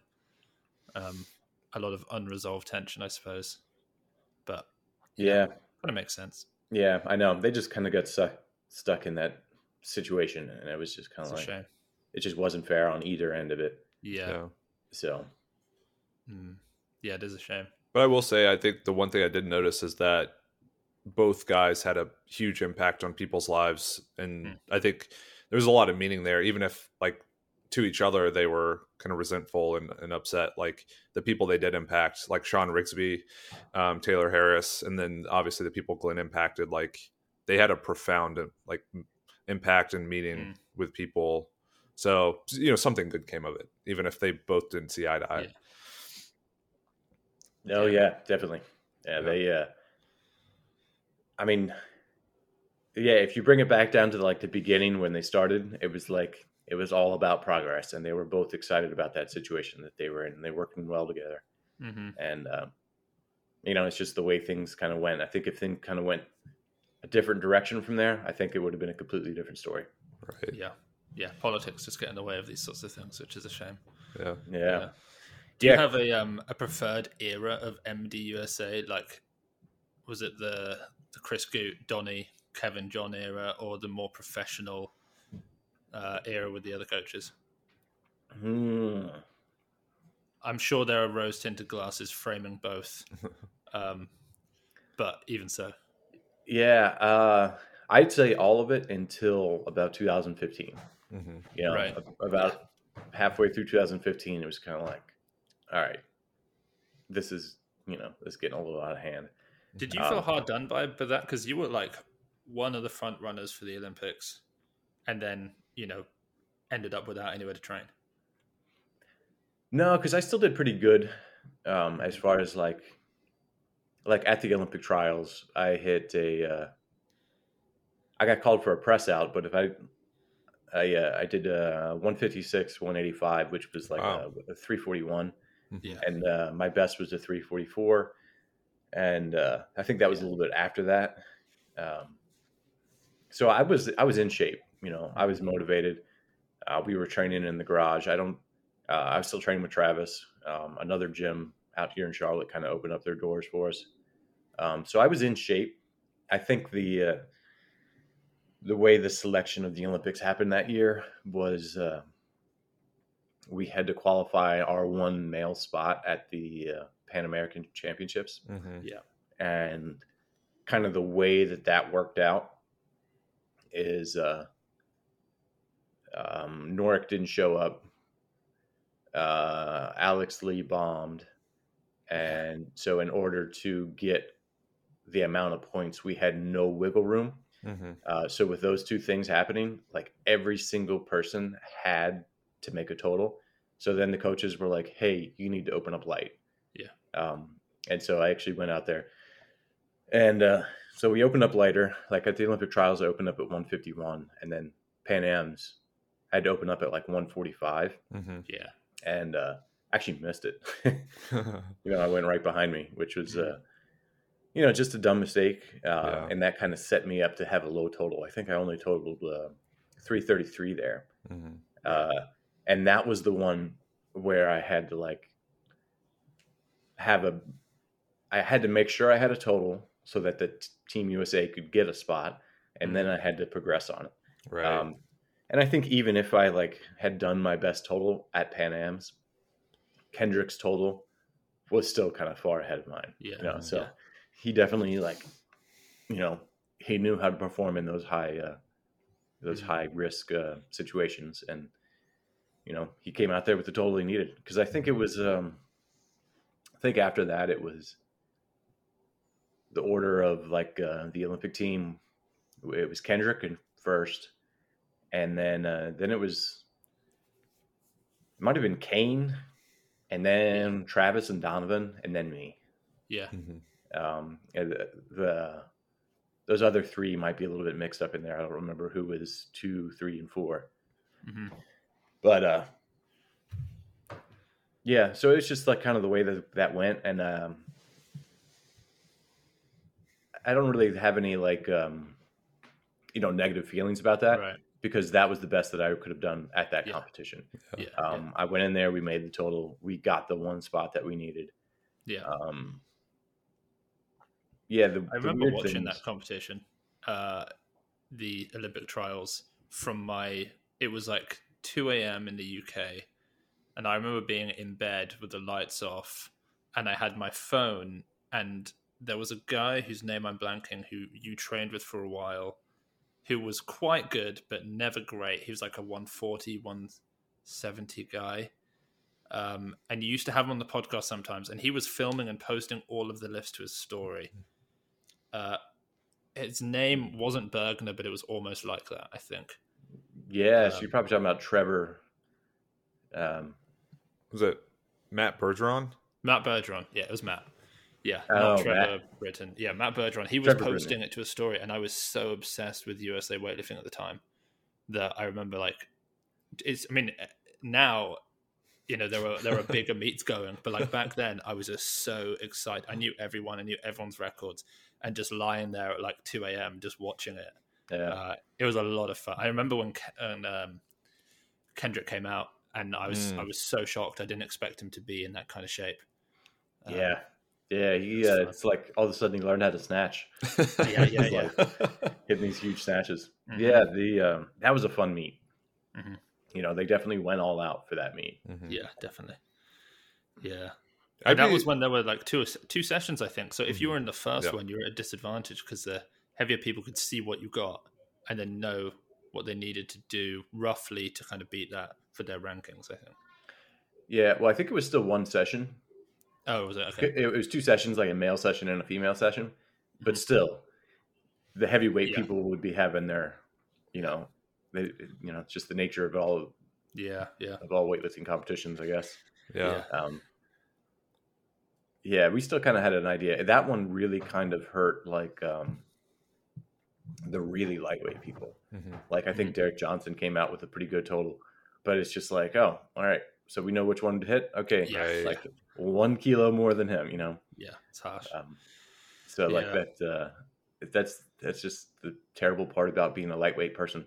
Um, a lot of unresolved tension, I suppose. But yeah, kind of makes sense. yeah. I know they just kind of got stuck stuck in that situation, and it was just kind It's of a like shame. it just wasn't fair on either end of it. Yeah. yeah. So Mm. Yeah, it is a shame. But I will say, I think the one thing I did notice is that both guys had a huge impact on people's lives, and Mm. I think there's a lot of meaning there. Even if like to each other they were kind of resentful and, and upset like the people they did impact like sean rigsby um, taylor harris and then obviously the people glenn impacted like they had a profound like impact and meeting mm. with people so you know something good came of it even if they both didn't see eye to eye yeah. oh yeah definitely yeah, yeah. they uh i mean yeah if you bring it back down to like the beginning when they started it was like it was all about progress, and they were both excited about that situation that they were in. And they working well together, mm-hmm. and uh, you know, it's just the way things kind of went. I think if things kind of went a different direction from there, I think it would have been a completely different story. Right. Yeah. Yeah. Politics just get in the way of these sorts of things, which is a shame. Yeah. Yeah. yeah. Do you have a um a preferred era of MDUSA? Like, was it the the Chris Goot, Donnie, Kevin John era, or the more professional? Uh, era with the other coaches. Hmm. I'm sure there are rose tinted glasses framing both, um, but even so, yeah, uh, I'd say all of it until about 2015. Mm-hmm. You know, right. about halfway through 2015, it was kind of like, all right, this is you know, this is getting a little out of hand. Did you um, feel hard done by by that? Because you were like one of the front runners for the Olympics, and then you know, ended up without anywhere to train? No, because I still did pretty good um, as far as like like at the Olympic trials. I hit a uh, I got called for a press out, but if I I uh, I did uh, 156, 185, which was like wow. a, a, 341, yeah. and uh, my best was a 344, and uh, I think that was a little bit after that. Um, so I was I was in shape you know, I was motivated. Uh, we were training in the garage. I don't. Uh, I was still training with Travis. Um, another gym out here in Charlotte kind of opened up their doors for us. Um, so I was in shape. I think the uh, the way the selection of the Olympics happened that year was uh, we had to qualify our one male spot at the uh, Pan American Championships. Mm-hmm. Yeah, and kind of the way that that worked out is uh, um, Norik didn't show up. Uh, Alex Lee bombed. And so, in order to get the amount of points, we had no wiggle room. Mm-hmm. Uh, so, with those two things happening, like every single person had to make a total. So then the coaches were like, "Hey, you need to open up light." Yeah. Um, and so I actually went out there, and uh, so we opened up lighter. Like at the Olympic trials, I opened up at 151, and then Pan Am's I had to open up at like 145. Mm-hmm. Yeah. And uh, actually missed it. you know, I went right behind me, which was, uh, you know, just a dumb mistake. Uh, yeah. And that kind of set me up to have a low total. I think I only totaled uh, 333 there. Mm-hmm. Uh, and that was the one where I had to like have a, I had to make sure I had a total so that the t- Team USA could get a spot. And mm-hmm. then I had to progress on it. Right. Um, and I think even if I like had done my best total at Pan Am's, Kendrick's total was still kind of far ahead of mine. Yeah. You know? So yeah. he definitely like, you know, he knew how to perform in those high, uh, those mm-hmm. high risk uh, situations, and you know he came out there with the total he needed. Because I think it was, um, I think after that it was the order of like uh, the Olympic team. It was Kendrick in first, and then uh, then it was it might have been Caine, and then Travis and Donovan, and then me. Yeah. Mm-hmm. Um, the, the, those other three might be a little bit mixed up in there. I don't remember who was two, three, and 4 mm-hmm. But uh, yeah, so it's just like kind of the way that that went, and um, I don't really have any like um, you know negative feelings about that. Right because that was the best that I could have done at that yeah. competition. Yeah. Um, yeah. I went in there, we made the total, we got the one spot that we needed. Yeah. Um, yeah. The, I remember watching things... that competition, uh, the Olympic trials from my, it was like 2 a.m. in the UK. And I remember being in bed with the lights off and I had my phone and there was a guy whose name I'm blanking who you trained with for a while who was quite good but never great. He was like a 140, one 70 guy. Um, and you used to have him on the podcast sometimes, and he was filming and posting all of the lifts to his story. Uh, his name wasn't Bergner, but it was almost like that, I think. Yeah, so Um, you're probably talking about Trevor. Um, Was it Matt Bergeron? Matt Bergeron. Yeah, it was Matt. Yeah, Oh, not Trevor Matt. Britton. Yeah, Matt Bergeron. He was Trevor Britton. posting it to a story, and I was so obsessed with USA weightlifting at the time that I remember like it's. I mean, now you know there were there were bigger meets going, but like back then, I was just so excited. I knew everyone, I knew everyone's records, and just lying there at like two a.m. just watching it. yeah, Uh, it was a lot of fun. I remember when when, um, Kendrick came out, and I was Mm. I was so shocked. I didn't expect him to be in that kind of shape. Um, yeah, yeah. He, it's uh, it's like all of a sudden he learned how to snatch, Yeah, yeah, yeah. like hitting these huge snatches. Mhm. Yeah, the um, that was a fun meet. Mhm. You know, they definitely went all out for that meet. Mhm. Yeah, definitely. Yeah. And that be- was when there were like two two sessions, I think. So if you were in the first Yeah. one, you were at a disadvantage because the heavier people could see what you got and then know what they needed to do roughly to kind of beat that for their rankings. I think. Yeah, well, I think it was still one session. Oh, was it okay? It, it was two sessions, like a male session and a female session. But Mhm. still, the heavyweight Yeah. people would be having their, you know, they, you know, it's just the nature of all Yeah, yeah, of all weightlifting competitions, I guess. yeah. Um, yeah, we still kind of had an idea. That one really kind of hurt, like um, the really lightweight people. Mhm. Like I think Derek Johnson came out with a pretty good total, but it's just like, oh, all right, so we know which one to hit. Okay, Yeah. Right. like one kilo more than him, you know. yeah. It's harsh. Um, so like Yeah. that, uh, that's that's just the terrible part about being a lightweight person.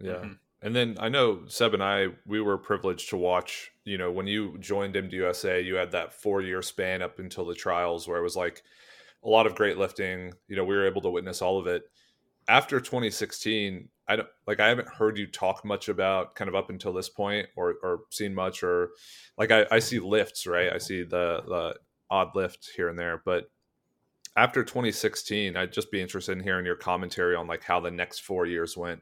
Yeah. Mhm. And then I know Seb and I, we were privileged to watch, you know, when you joined MDUSA, you had that four year span up until the trials where it was like a lot of great lifting. You know, we were able to witness all of it. After 2016, I don't like, I haven't heard you talk much about kind of up until this point or, or seen much or like I, I see lifts, right? I see the, the odd lift here and there, but after 2016, I'd just be interested in hearing your commentary on like how the next four years went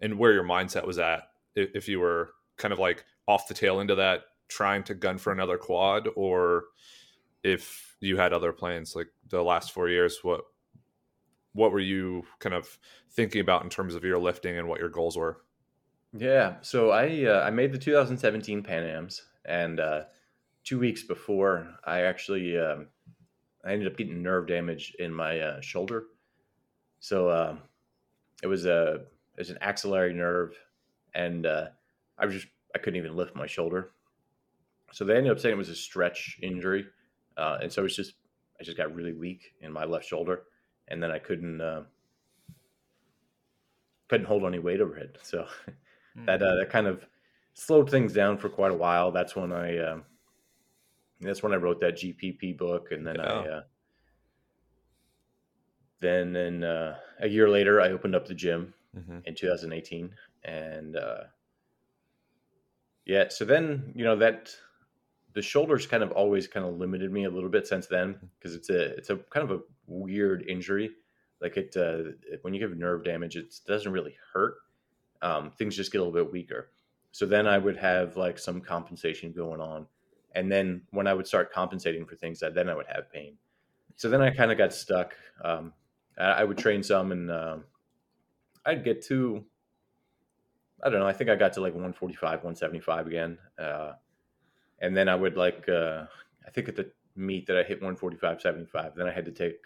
and where your mindset was at if, you were kind of like off the tail end of that trying to gun for another quad or if you had other plans like the last four years what what were you kind of thinking about in terms of your lifting and what your goals were Yeah. So I uh, I made the 2017 Pan Am's, and uh, two weeks before, I actually um, I ended up getting nerve damage in my uh, shoulder. So um, it was a it was an axillary nerve, and uh, I was just I couldn't even lift my shoulder. So they ended up saying it was a stretch injury, uh, and so it's just I just got really weak in my left shoulder, and then I couldn't uh, couldn't hold any weight overhead. So that uh, that kind of slowed things down for quite a while. That's when I um, that's when I wrote that GPP book, and then I Yeah. uh, then in, uh, a year later I opened up the gym mm-hmm. in 2018, and uh, yeah, so then you know that the shoulders kind of always kind of limited me a little bit since then because it's a it's a kind of a weird injury. Like it uh, when you have nerve damage, it doesn't really hurt. Um, things just get a little bit weaker. So then I would have like some compensation going on, and then when I would start compensating for things, that then I would have pain. So then I kind of got stuck. Um, I, I would train some, and um I'd get to I don't know. I think I got to like 145, 175 again. Uh, and then I would like, uh, I think at the meet that I hit 145, 75, then I had to take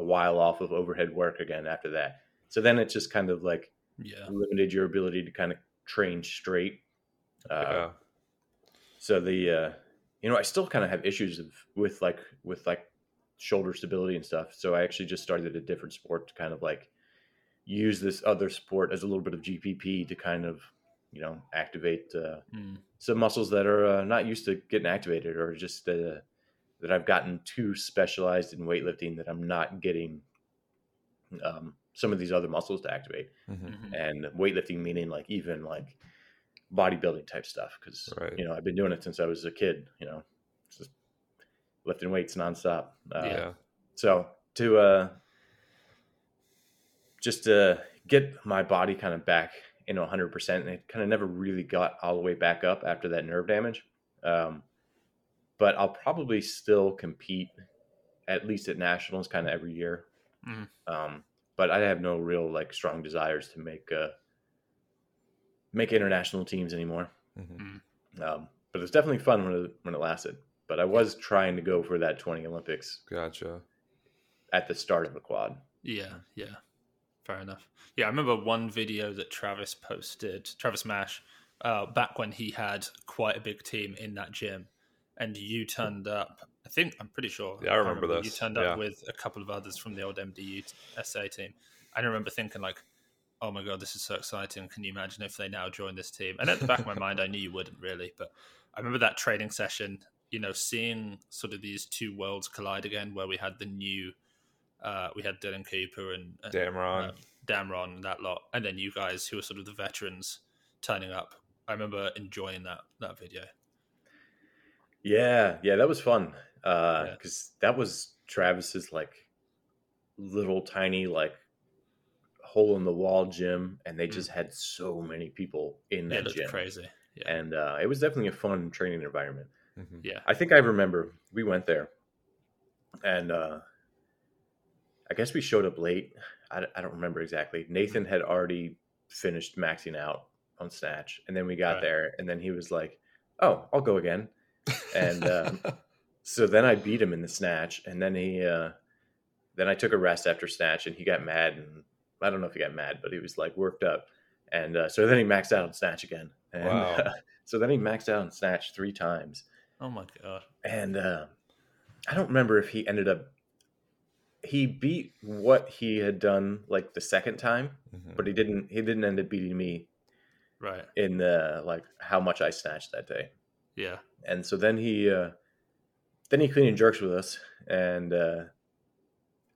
a while off of overhead work again after that. So then it just kind of like yeah, limited your ability to kind of train straight. Uh, yeah So the, uh, you know, I still kind of have issues of, with like, with like shoulder stability and stuff. So I actually just started a different sport to kind of like use this other sport as a little bit of GPP to kind of, you know, activate uh, Mm. some muscles that are uh, not used to getting activated or just uh, that I've gotten too specialized in weightlifting that I'm not getting um, some of these other muscles to activate. Mhm. Mhm. And weightlifting meaning like even like bodybuilding type stuff because Right. you know I've been doing it since I was a kid. You know, just lifting weights nonstop. Uh, yeah so to uh, just to get my body kind of back you know 100%, and it kind of never really got all the way back up after that nerve damage. Um, but I'll probably still compete at least at nationals kind of every year. Mhm. Um, but I have no real like strong desires to make uh, make international teams anymore. Mhm. Um, but it's definitely fun when it, when it lasted. But I was trying to go for that 20 Olympics Gotcha. at the start of the quad. Yeah, yeah. Fair enough. Yeah, I remember one video that Travis posted, Travis Mash, uh, back when he had quite a big team in that gym, and you turned up. I think I'm pretty sure. Yeah, I remember You this, turned yeah. up with a couple of others from the old MDU SA team. I remember thinking like, "Oh my god, this is so exciting! Can you imagine if they now join this team?" And at the back of my mind, I knew you wouldn't really, but I remember that training session. You know, seeing sort of these two worlds collide again, where we had the new, uh, we had Dylan Cooper and, and Damron. uh, Damron and that lot, and then you guys who are sort of the veterans turning up. I remember enjoying that that video. Yeah, yeah, that was fun. Uh, Yeah. because that was Travis's like little tiny like hole in the wall gym, and they just had so many people in Yeah, that it looked gym, crazy. Yeah, and uh, it was definitely a fun training environment. Mhm. yeah, I think I remember we went there, and uh, I guess we showed up late. I, I don't remember exactly. Nathan had already finished maxing out on snatch, and then we got Right. there, and then he was like, "Oh, I'll go again." And um, so then I beat him in the snatch, and then he, uh, then I took a rest after snatch, and he got mad, and I don't know if he got mad, but he was like worked up, and uh, so then he maxed out on snatch again, and Wow. so then he maxed out on snatch three times, Oh my god. and uh, I don't remember if he ended up. He beat what he had done like the second time, Mhm. but he didn't. He didn't end up beating me Right. in the like how much I snatched that day. Yeah. and so then he uh then he clean and jerks with us and uh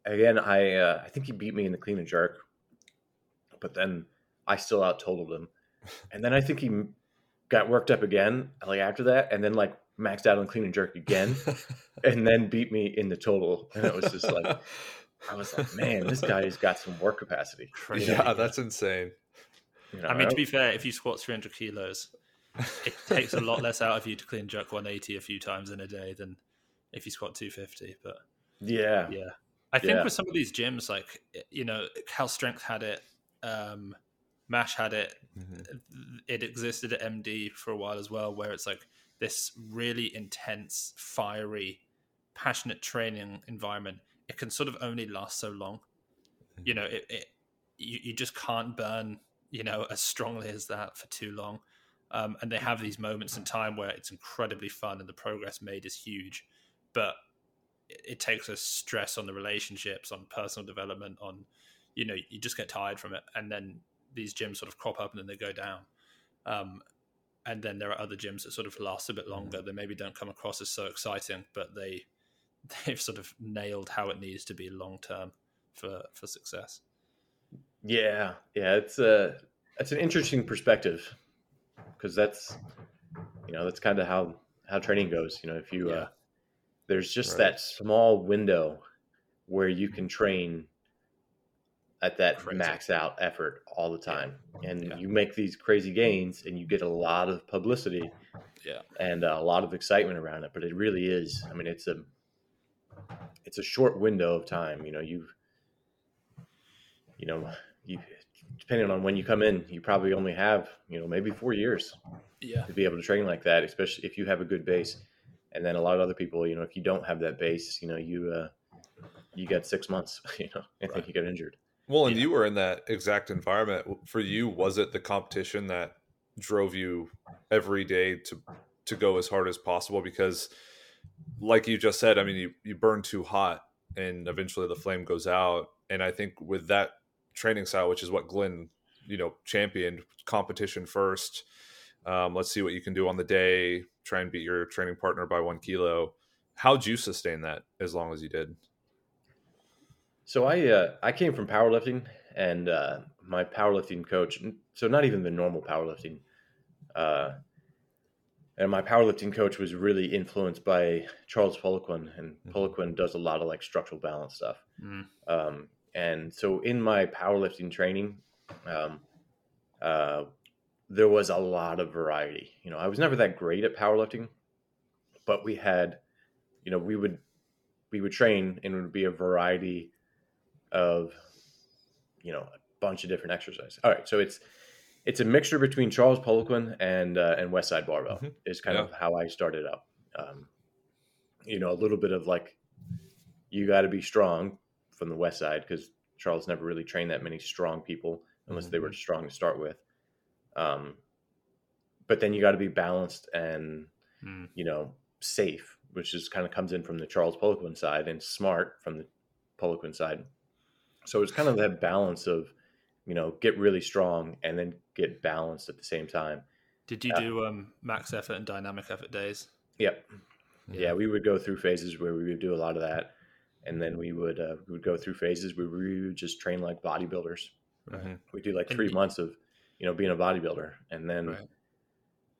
again i uh i think he beat me in the clean and jerk but then i still out totaled him and then i think he got worked up again like after that and then like maxed out on clean and jerk again and then beat me in the total and it was just like i was like man this guy's got some work capacity Crazy. yeah, that's insane. You know, I mean, to be fair, if you squat 300 kilos, it takes a lot less out of you to clean jerk 180 a few times in a day than if you squat 250. But yeah yeah, I think Yeah. with some of these gyms, like you know, Cal Strength had it, um, Mash had it, Mhm. it existed at MD for a while as well, where it's like this really intense, fiery, passionate training environment. It can sort of only last so long. You know, it, it you, you just can't burn, you know, as strongly as that for too long. Um, and they have these moments in time where it's incredibly fun and the progress made is huge, but it, it takes a stress on the relationships, on personal development, on you know, you just get tired from it, and then these gyms sort of crop up and then they go down. Um, and then there are other gyms that sort of last a bit longer. They maybe don't come across as so exciting, but they they've sort of nailed how it needs to be long term for for success. Yeah, yeah, it's a it's an interesting perspective because that's you know that's kind of how how training goes. You know, if you Yeah. uh, there's just Right. that small window where you can train at that Crazy. max out effort all the time, and Yeah. you make these crazy gains, and you get a lot of publicity Yeah, and a lot of excitement around it. But it really is. I mean, it's a it's a short window of time. You know, you've you know you depending on when you come in, you probably only have you know maybe four years yeah, to be able to train like that, especially if you have a good base. And then a lot of other people, you know, if you don't have that base, you know, you uh, you got six months, you know, I think Right. you get injured. Well, and Yeah. you were in that exact environment. For you, was it the competition that drove you every day to to go as hard as possible? Because, like you just said, I mean, you you burn too hot, and eventually the flame goes out. And I think with that training style, which is what Glenn, you know, championed, competition first. Um, let's see what you can do on the day. Try and beat your training partner by one kilo. How'd you sustain that as long as you did? So I uh, I came from powerlifting, and uh, my powerlifting coach. So not even the normal powerlifting. Uh, and my powerlifting coach was really influenced by Charles Poliquin, and Mhm. Poliquin does a lot of like structural balance stuff. Mm. Um, and so in my powerlifting training, um, uh, there was a lot of variety. You know, I was never that great at powerlifting, but we had, you know, we would we would train and it would be a variety of, you know, a bunch of different exercises. All right, so it's it's a mixture between Charles Poliquin and uh, and Westside Barbell Mhm. is kind Yeah. of how I started up. Um, you know, a little bit of like, you got to be strong from the West Side because Charles never really trained that many strong people unless they were strong to start with. Um, but then you got to be balanced and Hmm. you know safe, which is kind of comes in from the Charles Poliquin side, and smart from the Poliquin side. So it's kind of that balance of you know get really strong and then get balanced at the same time. Did you Yeah. do um, max effort and dynamic effort days? Yep. Yeah. we would go through phases where we would do a lot of that, and then we would uh, we would go through phases where we would just train like bodybuilders. Mhm. We do like three y- months of you know being a bodybuilder, and then Right.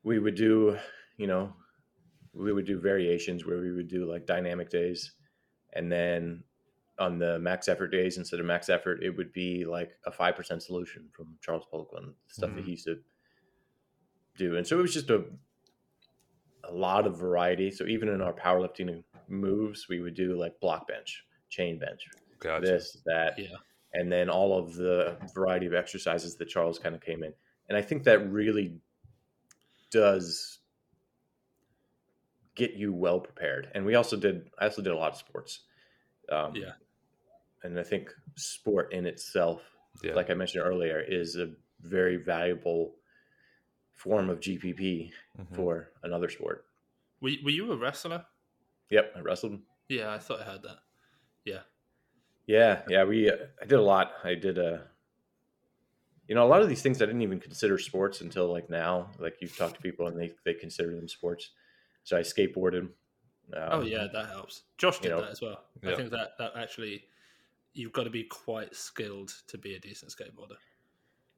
we would do you know we would do variations where we would do like dynamic days, and then on the max effort days instead of max effort, it would be like a five percent solution from Charles Poliquin stuff that Mhm. he used to do, and so it was just a a lot of variety. So even in our powerlifting moves, we would do like block bench, chain bench, Gotcha. this, that, Yeah. and then all of the variety of exercises that Charles kind of came in. And I think that really does get you well prepared. And we also did, I also did a lot of sports. Um, Yeah. And I think sport in itself, Yeah. like I mentioned earlier, is a very valuable form of GPP Mhm. for another sport. Were, were you a wrestler? Yep, I wrestled. Yeah, I thought I heard that. Yeah. Yeah, yeah, we. Uh, I did a lot. I did a. You know, a lot of these things I didn't even consider sports until like now. Like you talk to people and they they consider them sports. So I skateboarded. Um, oh yeah, that helps. Josh did you know, that as well. yeah. I think that that actually you've got to be quite skilled to be a decent skateboarder.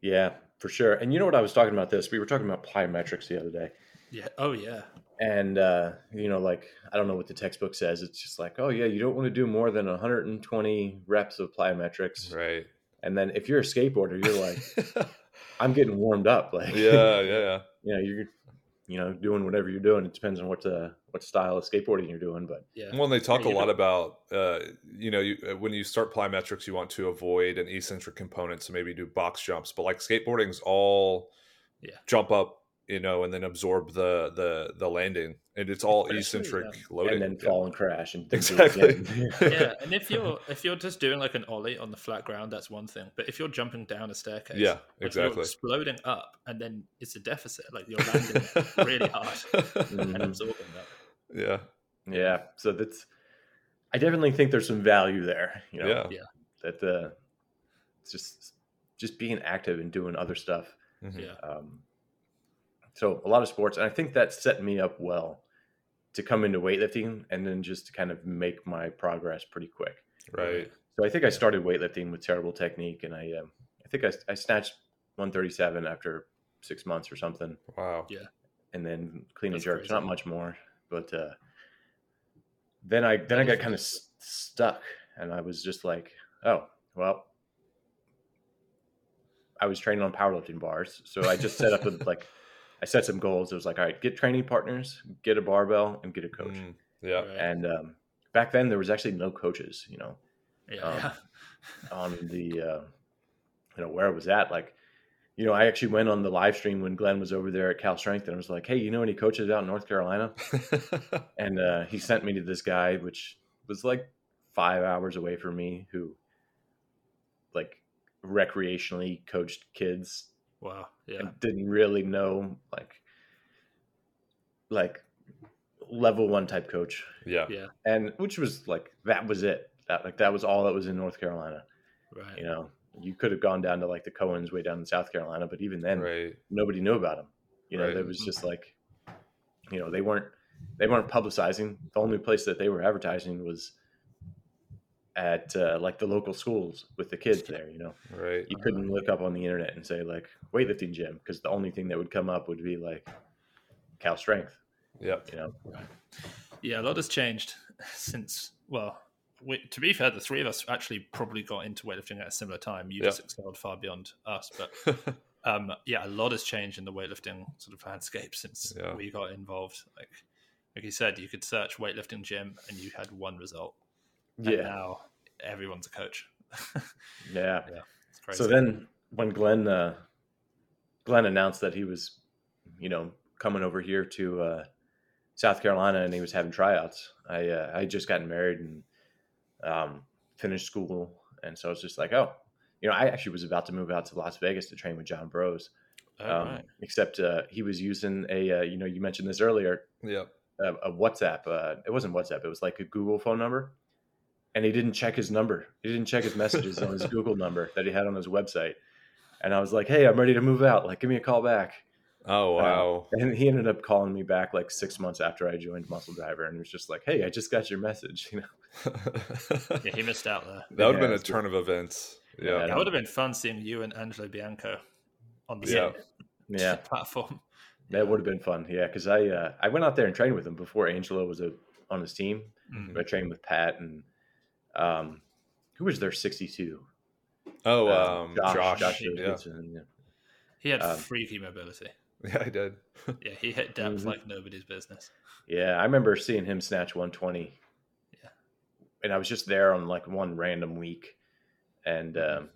yeah, for sure. And you know what I was talking about? This we were talking about plyometrics the other day, Yeah. Oh yeah. and uh, you know, like I don't know what the textbook says. It's just like, oh yeah, you don't want to do more than 120 reps of plyometrics. Right. And then if you're a skateboarder, you're like, I'm getting warmed up. Like, yeah, yeah, yeah. you know, you're, you know, doing whatever you're doing. It depends on what uh what style of skateboarding you're doing, but Yeah. Well, and they talk Yeah, a lot know- about, uh, you know, you, uh, when you start plyometrics, you want to avoid an eccentric component, so maybe do box jumps. But like skateboarding's all, Yeah. jump up, you know, and then absorb the the the landing, and it's all Especially, eccentric yeah. loading. and then Yeah. fall and crash and think Exactly. yeah, and if you're if you're just doing like an ollie on the flat ground, that's one thing. But if you're jumping down a staircase, Yeah, like, you're exactly. exploding up, and then it's a deficit. Like you're landing really hard and Mhm. absorbing that. yeah, yeah. So that's I definitely think there's some value there. You know, yeah, Yeah. that uh, it's just just being active and doing other stuff. Mhm. Yeah, Um, so a lot of sports, and I think that set me up well to come into weightlifting and then just to kind of make my progress pretty quick. right. So I think I started weightlifting with terrible technique, and I um, I think I, I snatched 137 after six months or something, Wow. Yeah. and then clean and That's jerks, crazy. not much more. But uh, then I then I got kind of s- stuck, and I was just like, oh well. I was training on powerlifting bars, so I just set up a, like I set some goals. It was like, all right, get training partners, get a barbell, and get a coach. Mm, yeah. Right. And um, back then, there was actually no coaches. You know, yeah, um, on the uh, you know where I was at. Like, you know, I actually went on the live stream when Glenn was over there at Cal Strength, and I was like, "Hey, you know any coaches out in North Carolina?" And uh, he sent me to this guy, which was like five hours away from me, who like recreationally coached kids Wow. Yeah. and didn't really know like like level one type coach, yeah. Yeah. and which was like that was it. That like that was all that was in North Carolina. Right. you know you could have gone down to like the cohens way down in south carolina but even then Right. nobody knew about them you know Right. there was just like you know they weren't they weren't publicizing the only place that they were advertising was at uh, like the local schools with the kids there you know Right. you couldn't look up on the internet and say like weightlifting gym because the only thing that would come up would be like cal strength Yep. you know Yeah, a lot has changed since. Well, we, to be fair, the three of us actually probably got into weightlifting at a similar time. You Yeah. just excelled far beyond us, but um, yeah, a lot has changed in the weightlifting sort of landscape since Yeah. we got involved. Like, like you said, you could search weightlifting gym and you had one result. And Yeah, now everyone's a coach. yeah. It's crazy. So then, when Glenn uh, Glenn announced that he was, you know, coming over here to uh, South Carolina and he was having tryouts, I uh, I just gotten married and um, finished school, and so I was just like, oh, you know, I actually was about to move out to Las Vegas to train with John Broz. Oh, um, right. Except uh, he was using a, uh, you know, you mentioned this earlier, Yeah. a, a WhatsApp. Uh, it wasn't WhatsApp. It was like a Google phone number, and he didn't check his number. He didn't check his messages on his Google number that he had on his website. And I was like, "Hey, I'm ready to move out. Like, give me a call back." Oh wow. And he ended up calling me back like six months after I joined Muscle Driver, and was just like, "Hey, I just got your message." You know, Yeah, he missed out there. that would have been a it's turn of events. Yeah, Yeah. It would have been fun seeing you and Angelo Bianco on the Yeah. same yeah, platform. that would have been fun. Yeah, because I uh, I went out there and trained with him before Angelo was a, on his team. Mm. I trained with Pat and um, who was their 62? Oh, Uh, um, Josh. yeah. Davidson, yeah. He had Um, freaky mobility. yeah, I did. Yeah, he hit depth Mhm. like nobody's business. Yeah, I remember seeing him snatch 120. Yeah. And I was just there on like one random week. And um,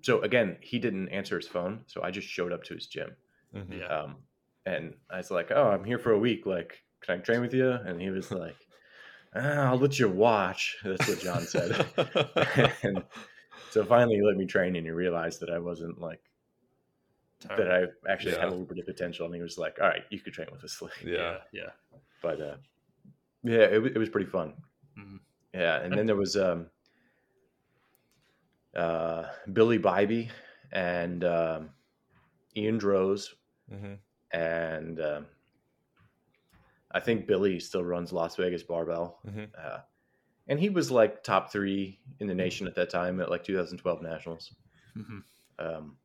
so again, he didn't answer his phone. So I just showed up to his gym. Mhm. Yeah. Um, and I was like, oh, I'm here for a week. Like, can I train with you? And he was like, ah, I'll let you watch. That's what John said. and so finally he let me train and he realized that I wasn't like, that I actually had a little bit of potential. And he was like, all right, you could train with us. yeah. yeah, but uh, yeah, it, wa- it was pretty fun. Mhm. Yeah, and then there was um, uh, Billy Bybee and um, Ian Droz, hmm and um, I think Billy still runs Las Vegas Barbell, hmm uh, and he was like top three in the nation at that time at like 2012 Nationals. Mhm. Um,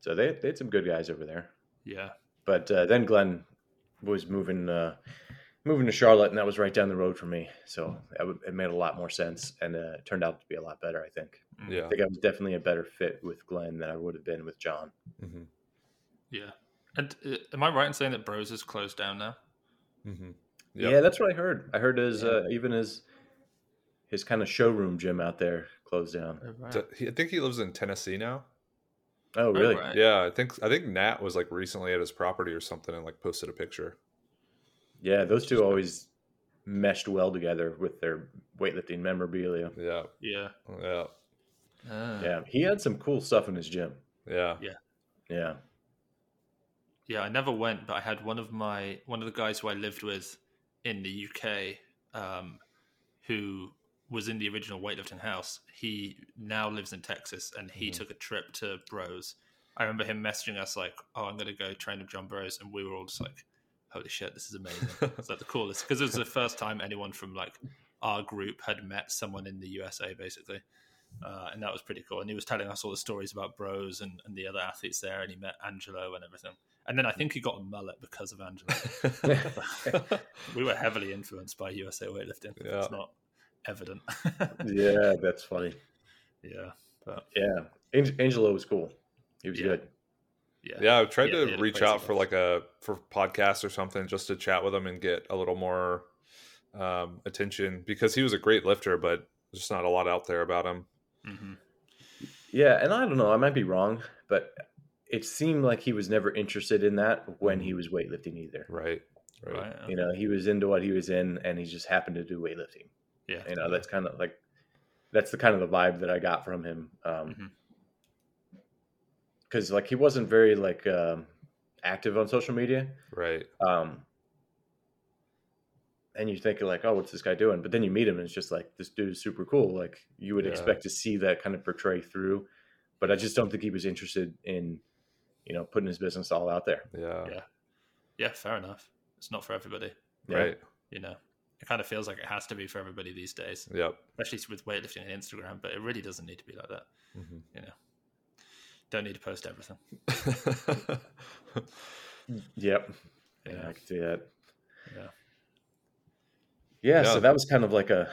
so they they had some good guys over there. yeah, but uh, then Glenn was moving uh, moving to Charlotte, and that was right down the road for me. So that w- it made a lot more sense, and uh, it turned out to be a lot better. I think. Mm. Yeah. I think I was definitely a better fit with Glenn than I would have been with John. hmm yeah. And uh, am I right in saying that Broz is closed down now? Hmm Yeah, that's what I heard. I heard his uh, even his his kind of showroom gym out there closed down. I think he lives in Tennessee now. Oh, really? right. Yeah, I think I think Nat was like recently at his property or something and like posted a picture. Yeah, those two always meshed well together with their weightlifting memorabilia. Yeah, Yeah. yeah, Ah. Yeah, he had some cool stuff in his gym. yeah. Yeah. Yeah, I never went, but I had one of my one of the guys who I lived with in the UK, um, who was in the original weightlifting house. He now lives in Texas, and he Mhm. took a trip to Broz. I remember him messaging us like, "Oh, I'm going to go train with John Broz," and we were all just like, "Holy shit, this is amazing!" it's like the coolest because it was the first time anyone from like our group had met someone in the USA, basically. Uh, and that was pretty cool. And he was telling us all the stories about Broz and, and the other athletes there, and he met Angelo and everything. And then I think he got a mullet because of Angelo. we were heavily influenced by USA weightlifting. Yeah. It's not evident. yeah, that's funny. yeah, but Yeah, Ang- Angelo was cool. He was Yeah. good. yeah, yeah, I've tried Yeah, to had reach out for life. like a for podcasts or something just to chat with him and get a little more um, attention because he was a great lifter, but there's just not a lot out there about him. hmm Yeah, and I don't know, I might be wrong, but it seemed like he was never interested in that when he was weightlifting either. Right. Right. right. You know, he was into what he was in, and he just happened to do weightlifting. yeah, You know, that's kind of like that's the kind of the vibe that I got from him. Um, Mhm. because like he wasn't very like um, active on social media. Right. Um, and you think like, oh, what's this guy doing? But then you meet him, and it's just like this dude is super cool. Like you would Yeah. expect to see that kind of portray through, but I just don't think he was interested in, you know, putting his business all out there. Yeah. Yeah. yeah. Fair enough. It's not for everybody. Yeah. Right. You know, it kind of feels like it has to be for everybody these days, Yep. especially with weightlifting and Instagram. But it really doesn't need to be like that. Mhm. You know, don't need to post everything. Yep. Yeah, Yeah. I can see that. Yeah. Yeah, Yeah. so that was kind of like a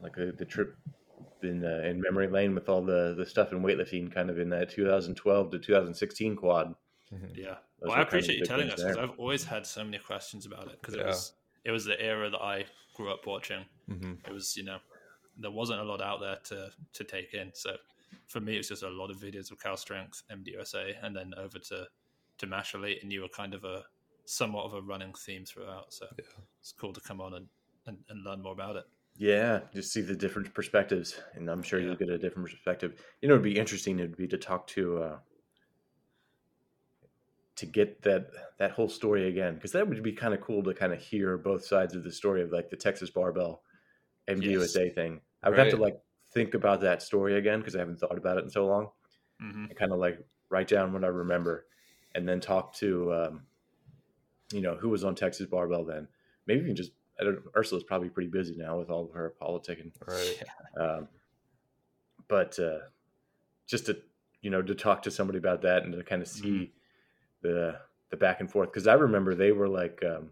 like a, the trip in uh, in memory lane with all the the stuff in weightlifting, kind of in that 2012 to 2016 quad. Mhm. Yeah. Those well, I appreciate you telling us because. I've always had so many questions about it because Yeah. it was it was the era that I grew up watching. Mhm. It was you know there wasn't a lot out there to to take in. So for me, it was just a lot of videos of Cal Strength, MDUSA, and then over to to Mash Elite, and you were kind of a somewhat of a running theme throughout. So it's cool to come on and, and, and learn more about it. Yeah, just see the different perspectives, and I'm sure Yeah. you'll get a different perspective. You know, it'd be interesting. It'd be to talk to uh, to get that that whole story again, because that would be kind of cool to kind of hear both sides of the story of like the Texas barbell MDUSA thing. I would have to like think about that story again because I haven't thought about it in so long. hmm and kind of like write down what I remember, and then talk to um, you know who was on Texas Barbell then. Maybe even just I don't. Ursula's probably pretty busy now with all of her politicking, Right. um, but uh, just to you know to talk to somebody about that and to kind of see the the back and forth because I remember they were like um,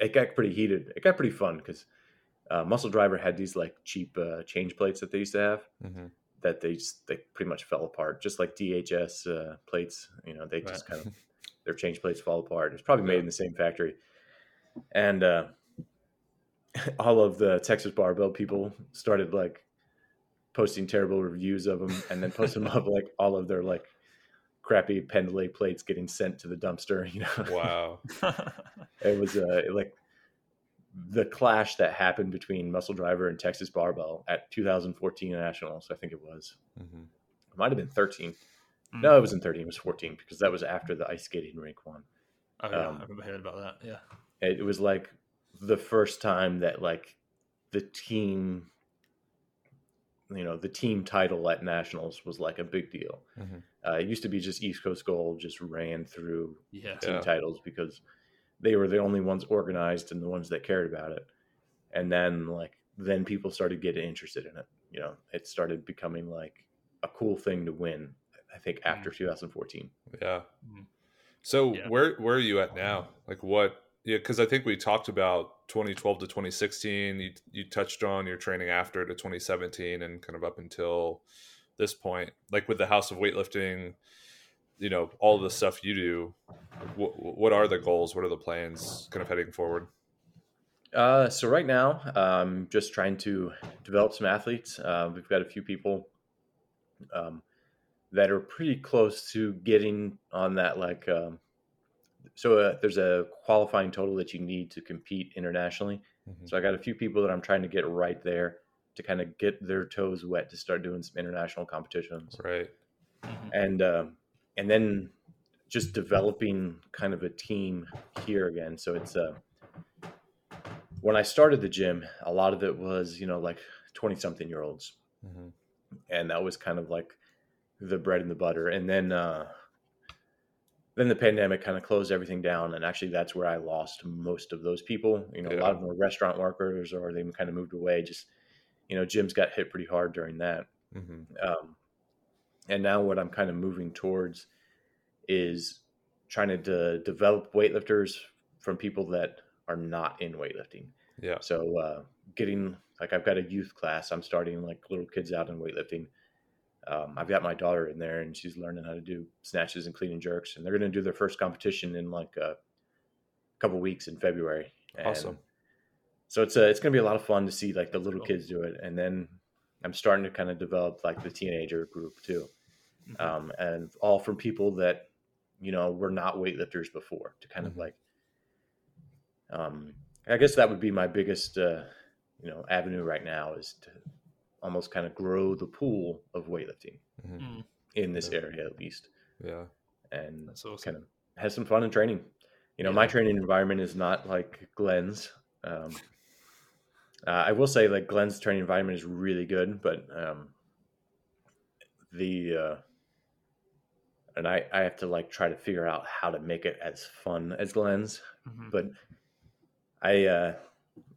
it got pretty heated. It got pretty fun because uh, Muscle Driver had these like cheap uh, change plates that they used to have Mhm. that they just they pretty much fell apart, just like DHS uh, plates. You know, they just kind of their change plates fall apart. It's probably made Yeah. in the same factory, and uh, all of the Texas barbell people started like posting terrible reviews of them, and then posting up like all of their like crappy Pendlay plates getting sent to the dumpster. You know, Wow. it was uh, like the clash that happened between Muscle Driver and Texas Barbell at 2014 Nationals. I think it was. Mhm. It might have been 13. Mm. No, it wasn't 13. It was 14 because that was after the ice skating rink one. Oh yeah, um, I remember hearing about that. Yeah. It, it was like the first time that like the team, you know, the team title at Nationals was like a big deal. Mhm. Uh, it used to be just East Coast Gold just ran through Yeah. team Yeah. titles because they were the only ones organized and the ones that cared about it. And then like then people started getting interested in it. You know, it started becoming like a cool thing to win. I think after 2014. Yeah. Mhm. So Yeah. where where are you at now? Like what? Yeah, because I think we talked about 2012 to 2016. You you touched on your training after to 2017 and kind of up until this point. Like with the House of Weightlifting, you know, all the stuff you do. What what are the goals? What are the plans? Kind of heading forward. Uh, so right now, um, just trying to develop some athletes. Uh, we've got a few people um, that are pretty close to getting on that. Like, um, so uh, there's a qualifying total that you need to compete internationally. Mhm. So I got a few people that I'm trying to get right there to kind of get their toes wet to start doing some international competitions Right. Mhm. and um, and then just developing kind of a team here again. So it's uh, when I started the gym, a lot of it was you know like twenty something year olds, Mhm. and that was kind of like the bread and the butter. And then uh, then the pandemic kind of closed everything down, and actually that's where I lost most of those people. You know, a lot of them were restaurant workers, or they kind of moved away. Just you know, gyms got hit pretty hard during that. Mhm. Um, and now what I'm kind of moving towards is trying to de- develop weightlifters from people that are not in weightlifting. Yeah. So uh, getting like I've got a youth class. I'm starting like little kids out in weightlifting. Um, I've got my daughter in there, and she's learning how to do snatches and clean and jerks. And they're going to do their first competition in like a couple weeks in February. And Awesome. So it's uh, it's going to be a lot of fun to see like the little kids do it, and then I'm starting to kind of develop like the teenager group too, Mhm. um, and all from people that you know were not weightlifters before to kind Mhm. of like. Um, I guess that would be my biggest, uh, you know, avenue right now is to almost kind of grow the pool of weightlifting Mhm. Mm, in this Yeah. area at least, Yeah. and that's awesome. kind of have some fun in training. You know, my training environment is not like Glenn's. Um, uh, I will say, like Glenn's training environment is really good, but um, the uh, and I I have to like try to figure out how to make it as fun as Glenn's. Mhm. But I uh,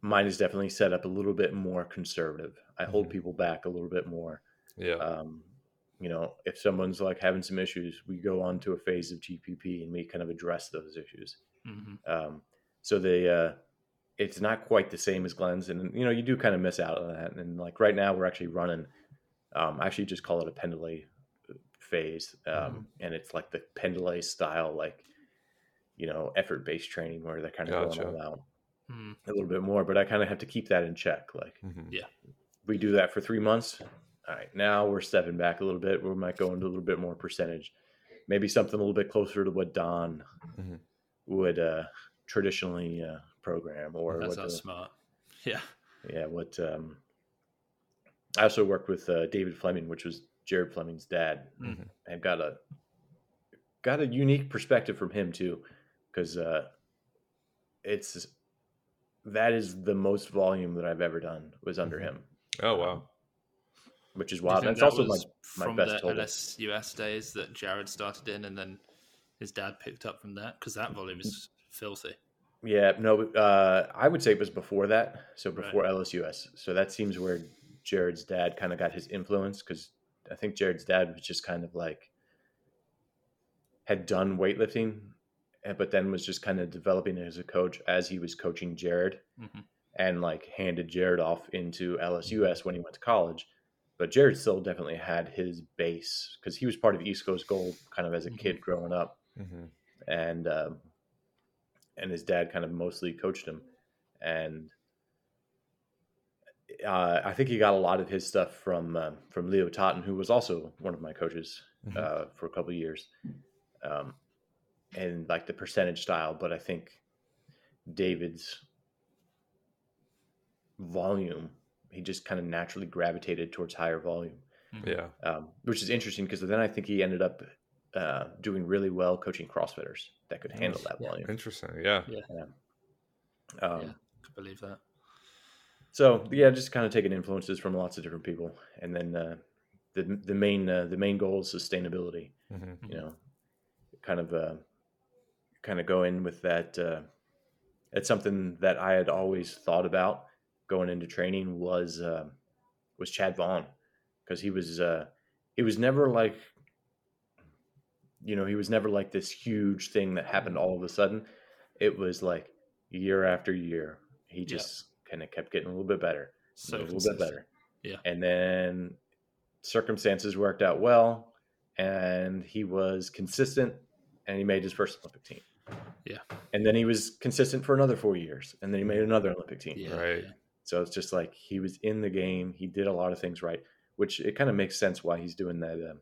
mine is definitely set up a little bit more conservative. I hold Mhm. people back a little bit more Yeah. um, you know, if someone's like having some issues, we go on to a phase of GPP and we kind of address those issues. Mhm. Um, so they, uh, it's not quite the same as Glenn's, and you know you do kind of miss out on that. And like right now, we're actually running. Um, I actually just call it a Pendlay phase, um, Mhm. and it's like the Pendlay style, like you know, effort based training where they're kind of Gotcha. going all out Hmm. a little bit more. But I kind of have to keep that in check. Like Mhm. We do that for three months. All right, now we're stepping back a little bit. We might go into a little bit more percentage, maybe something a little bit closer to what Don Mhm. would uh, traditionally uh, program, or That what sounds the- smart. Yeah. yeah, what um, I also worked with uh, David Fleming, which was Jared Fleming's dad, Mhm. and got a got a unique perspective from him too, because uh, it's that is the most volume that I've ever done was under Mhm. him, Oh wow. which is wild. That's that also my was my from best the total. LSUS days that Jared started in, and then his dad picked up from that because that volume is filthy. Yeah, no, uh, I would say it was before that. So Right. before LSUS. So that seems where Jared's dad kind of got his influence because I think Jared's dad was just kind of like had done weightlifting, eh, but then was just kind of developing as a coach as he was coaching Jared Mhm. And like handed Jared off into LSUS when he went to college. But Jared still definitely had his base because he was part of East Coast Gold kind of as a kid growing up hmm and um, and his dad kind of mostly coached him, and uh, I think he got a lot of his stuff from uh, from Leo Totten, who was also one of my coaches Mhm. uh, for a couple of years, um, and like the percentage style. But I think David's volume, he just kind of naturally gravitated towards higher volume Yeah. um, which is interesting because then I think he ended up uh, doing really well coaching CrossFitters that could handle that Yeah. volume. Interesting. Yeah. Um, Yeah. Could believe that. So yeah, just kind of taking influences from lots of different people, and then uh, the the main uh, the main goal is sustainability. hmm You know, kind of uh, kind of go in with that. Uh, it's something that I had always thought about going into training was uh, was Chad Vaughn because he was uh, he was never like you know he was never like this huge thing that happened all of a sudden. It was like year after year, he Yeah. just kind of kept getting a little bit better, So a little consistent. bit better. Yeah. And then circumstances worked out well, and he was consistent, and he made his first Olympic team. Yeah. And then he was consistent for another four years, and then he made another Olympic team. Yeah. Right. yeah. So it's just like he was in the game. He did a lot of things right, which it kind of makes sense why he's doing that. Um,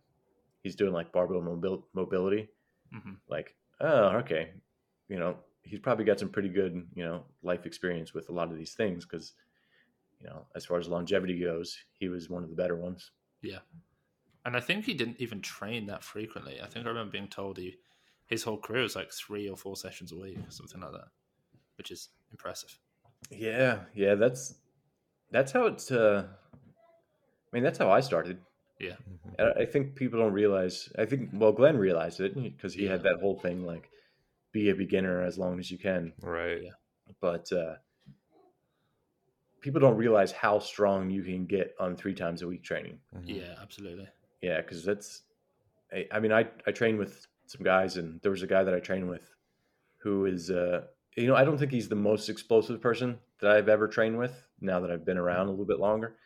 he's doing like barbell mobil- mobility. Mhm. Like, oh, okay, you know, he's probably got some pretty good, you know, life experience with a lot of these things because, you know, as far as longevity goes, he was one of the better ones. Yeah. And I think he didn't even train that frequently. I think I remember being told he his whole career was like three or four sessions a week, something like that, which is impressive. Yeah, yeah, that's that's how it's. Uh, I mean, that's how I started. Yeah. I I think people don't realize. I think well, Glenn realized it because he had that whole thing like, be a beginner as long as you can. Right. Yeah. But uh, people don't realize how strong you can get on three times a week training. Mhm. Yeah, absolutely. Yeah, because that's. I, I mean, I I train with some guys, and there was a guy that I trained with, who is, uh, you know, I don't think he's the most explosive person that I've ever trained with. Now that I've been around a little bit longer,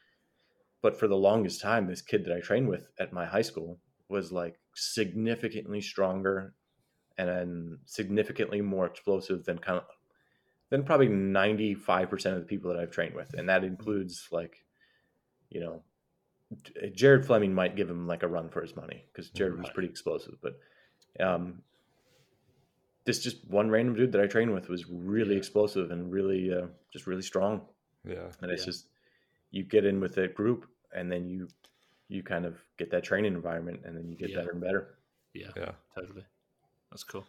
but for the longest time, this kid that I trained with at my high school was like significantly stronger, and significantly more explosive than kind of than probably ninety five percent of the people that I've trained with, and that includes like, you know, Jared Fleming might give him like a run for his money because Jared was pretty explosive. But um, this just one random dude that I trained with was really Yeah. explosive and really uh, just really strong. Yeah. And it's Yeah. just you get in with that group, and then you you kind of get that training environment, and then you get Yeah. better and better. Yeah, Yeah. totally. That's cool.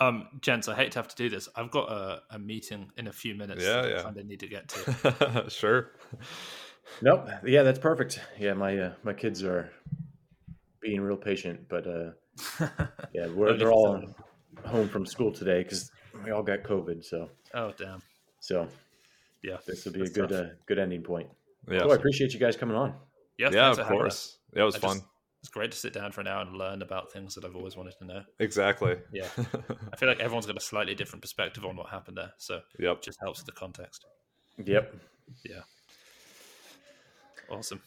Um, gents, I hate to have to do this. I've got a, a meeting in a few minutes. Yeah, that I kind of need to get to. sure. Nope. Yeah, that's perfect. Yeah, my uh, my kids are being real patient, but uh, yeah, we're, they're all some. Home from school today because we all got COVID. So oh damn. so Yeah. this will be a good uh, good ending point. Yeah. So I appreciate you guys coming on. Yeah, yeah, of course. That was I fun. just- It's great to sit down for an hour and learn about things that I've always wanted to know. Exactly. Yeah. I feel like everyone's got a slightly different perspective on what happened there, so yep. it just helps with the context. Yep. Yeah. Awesome.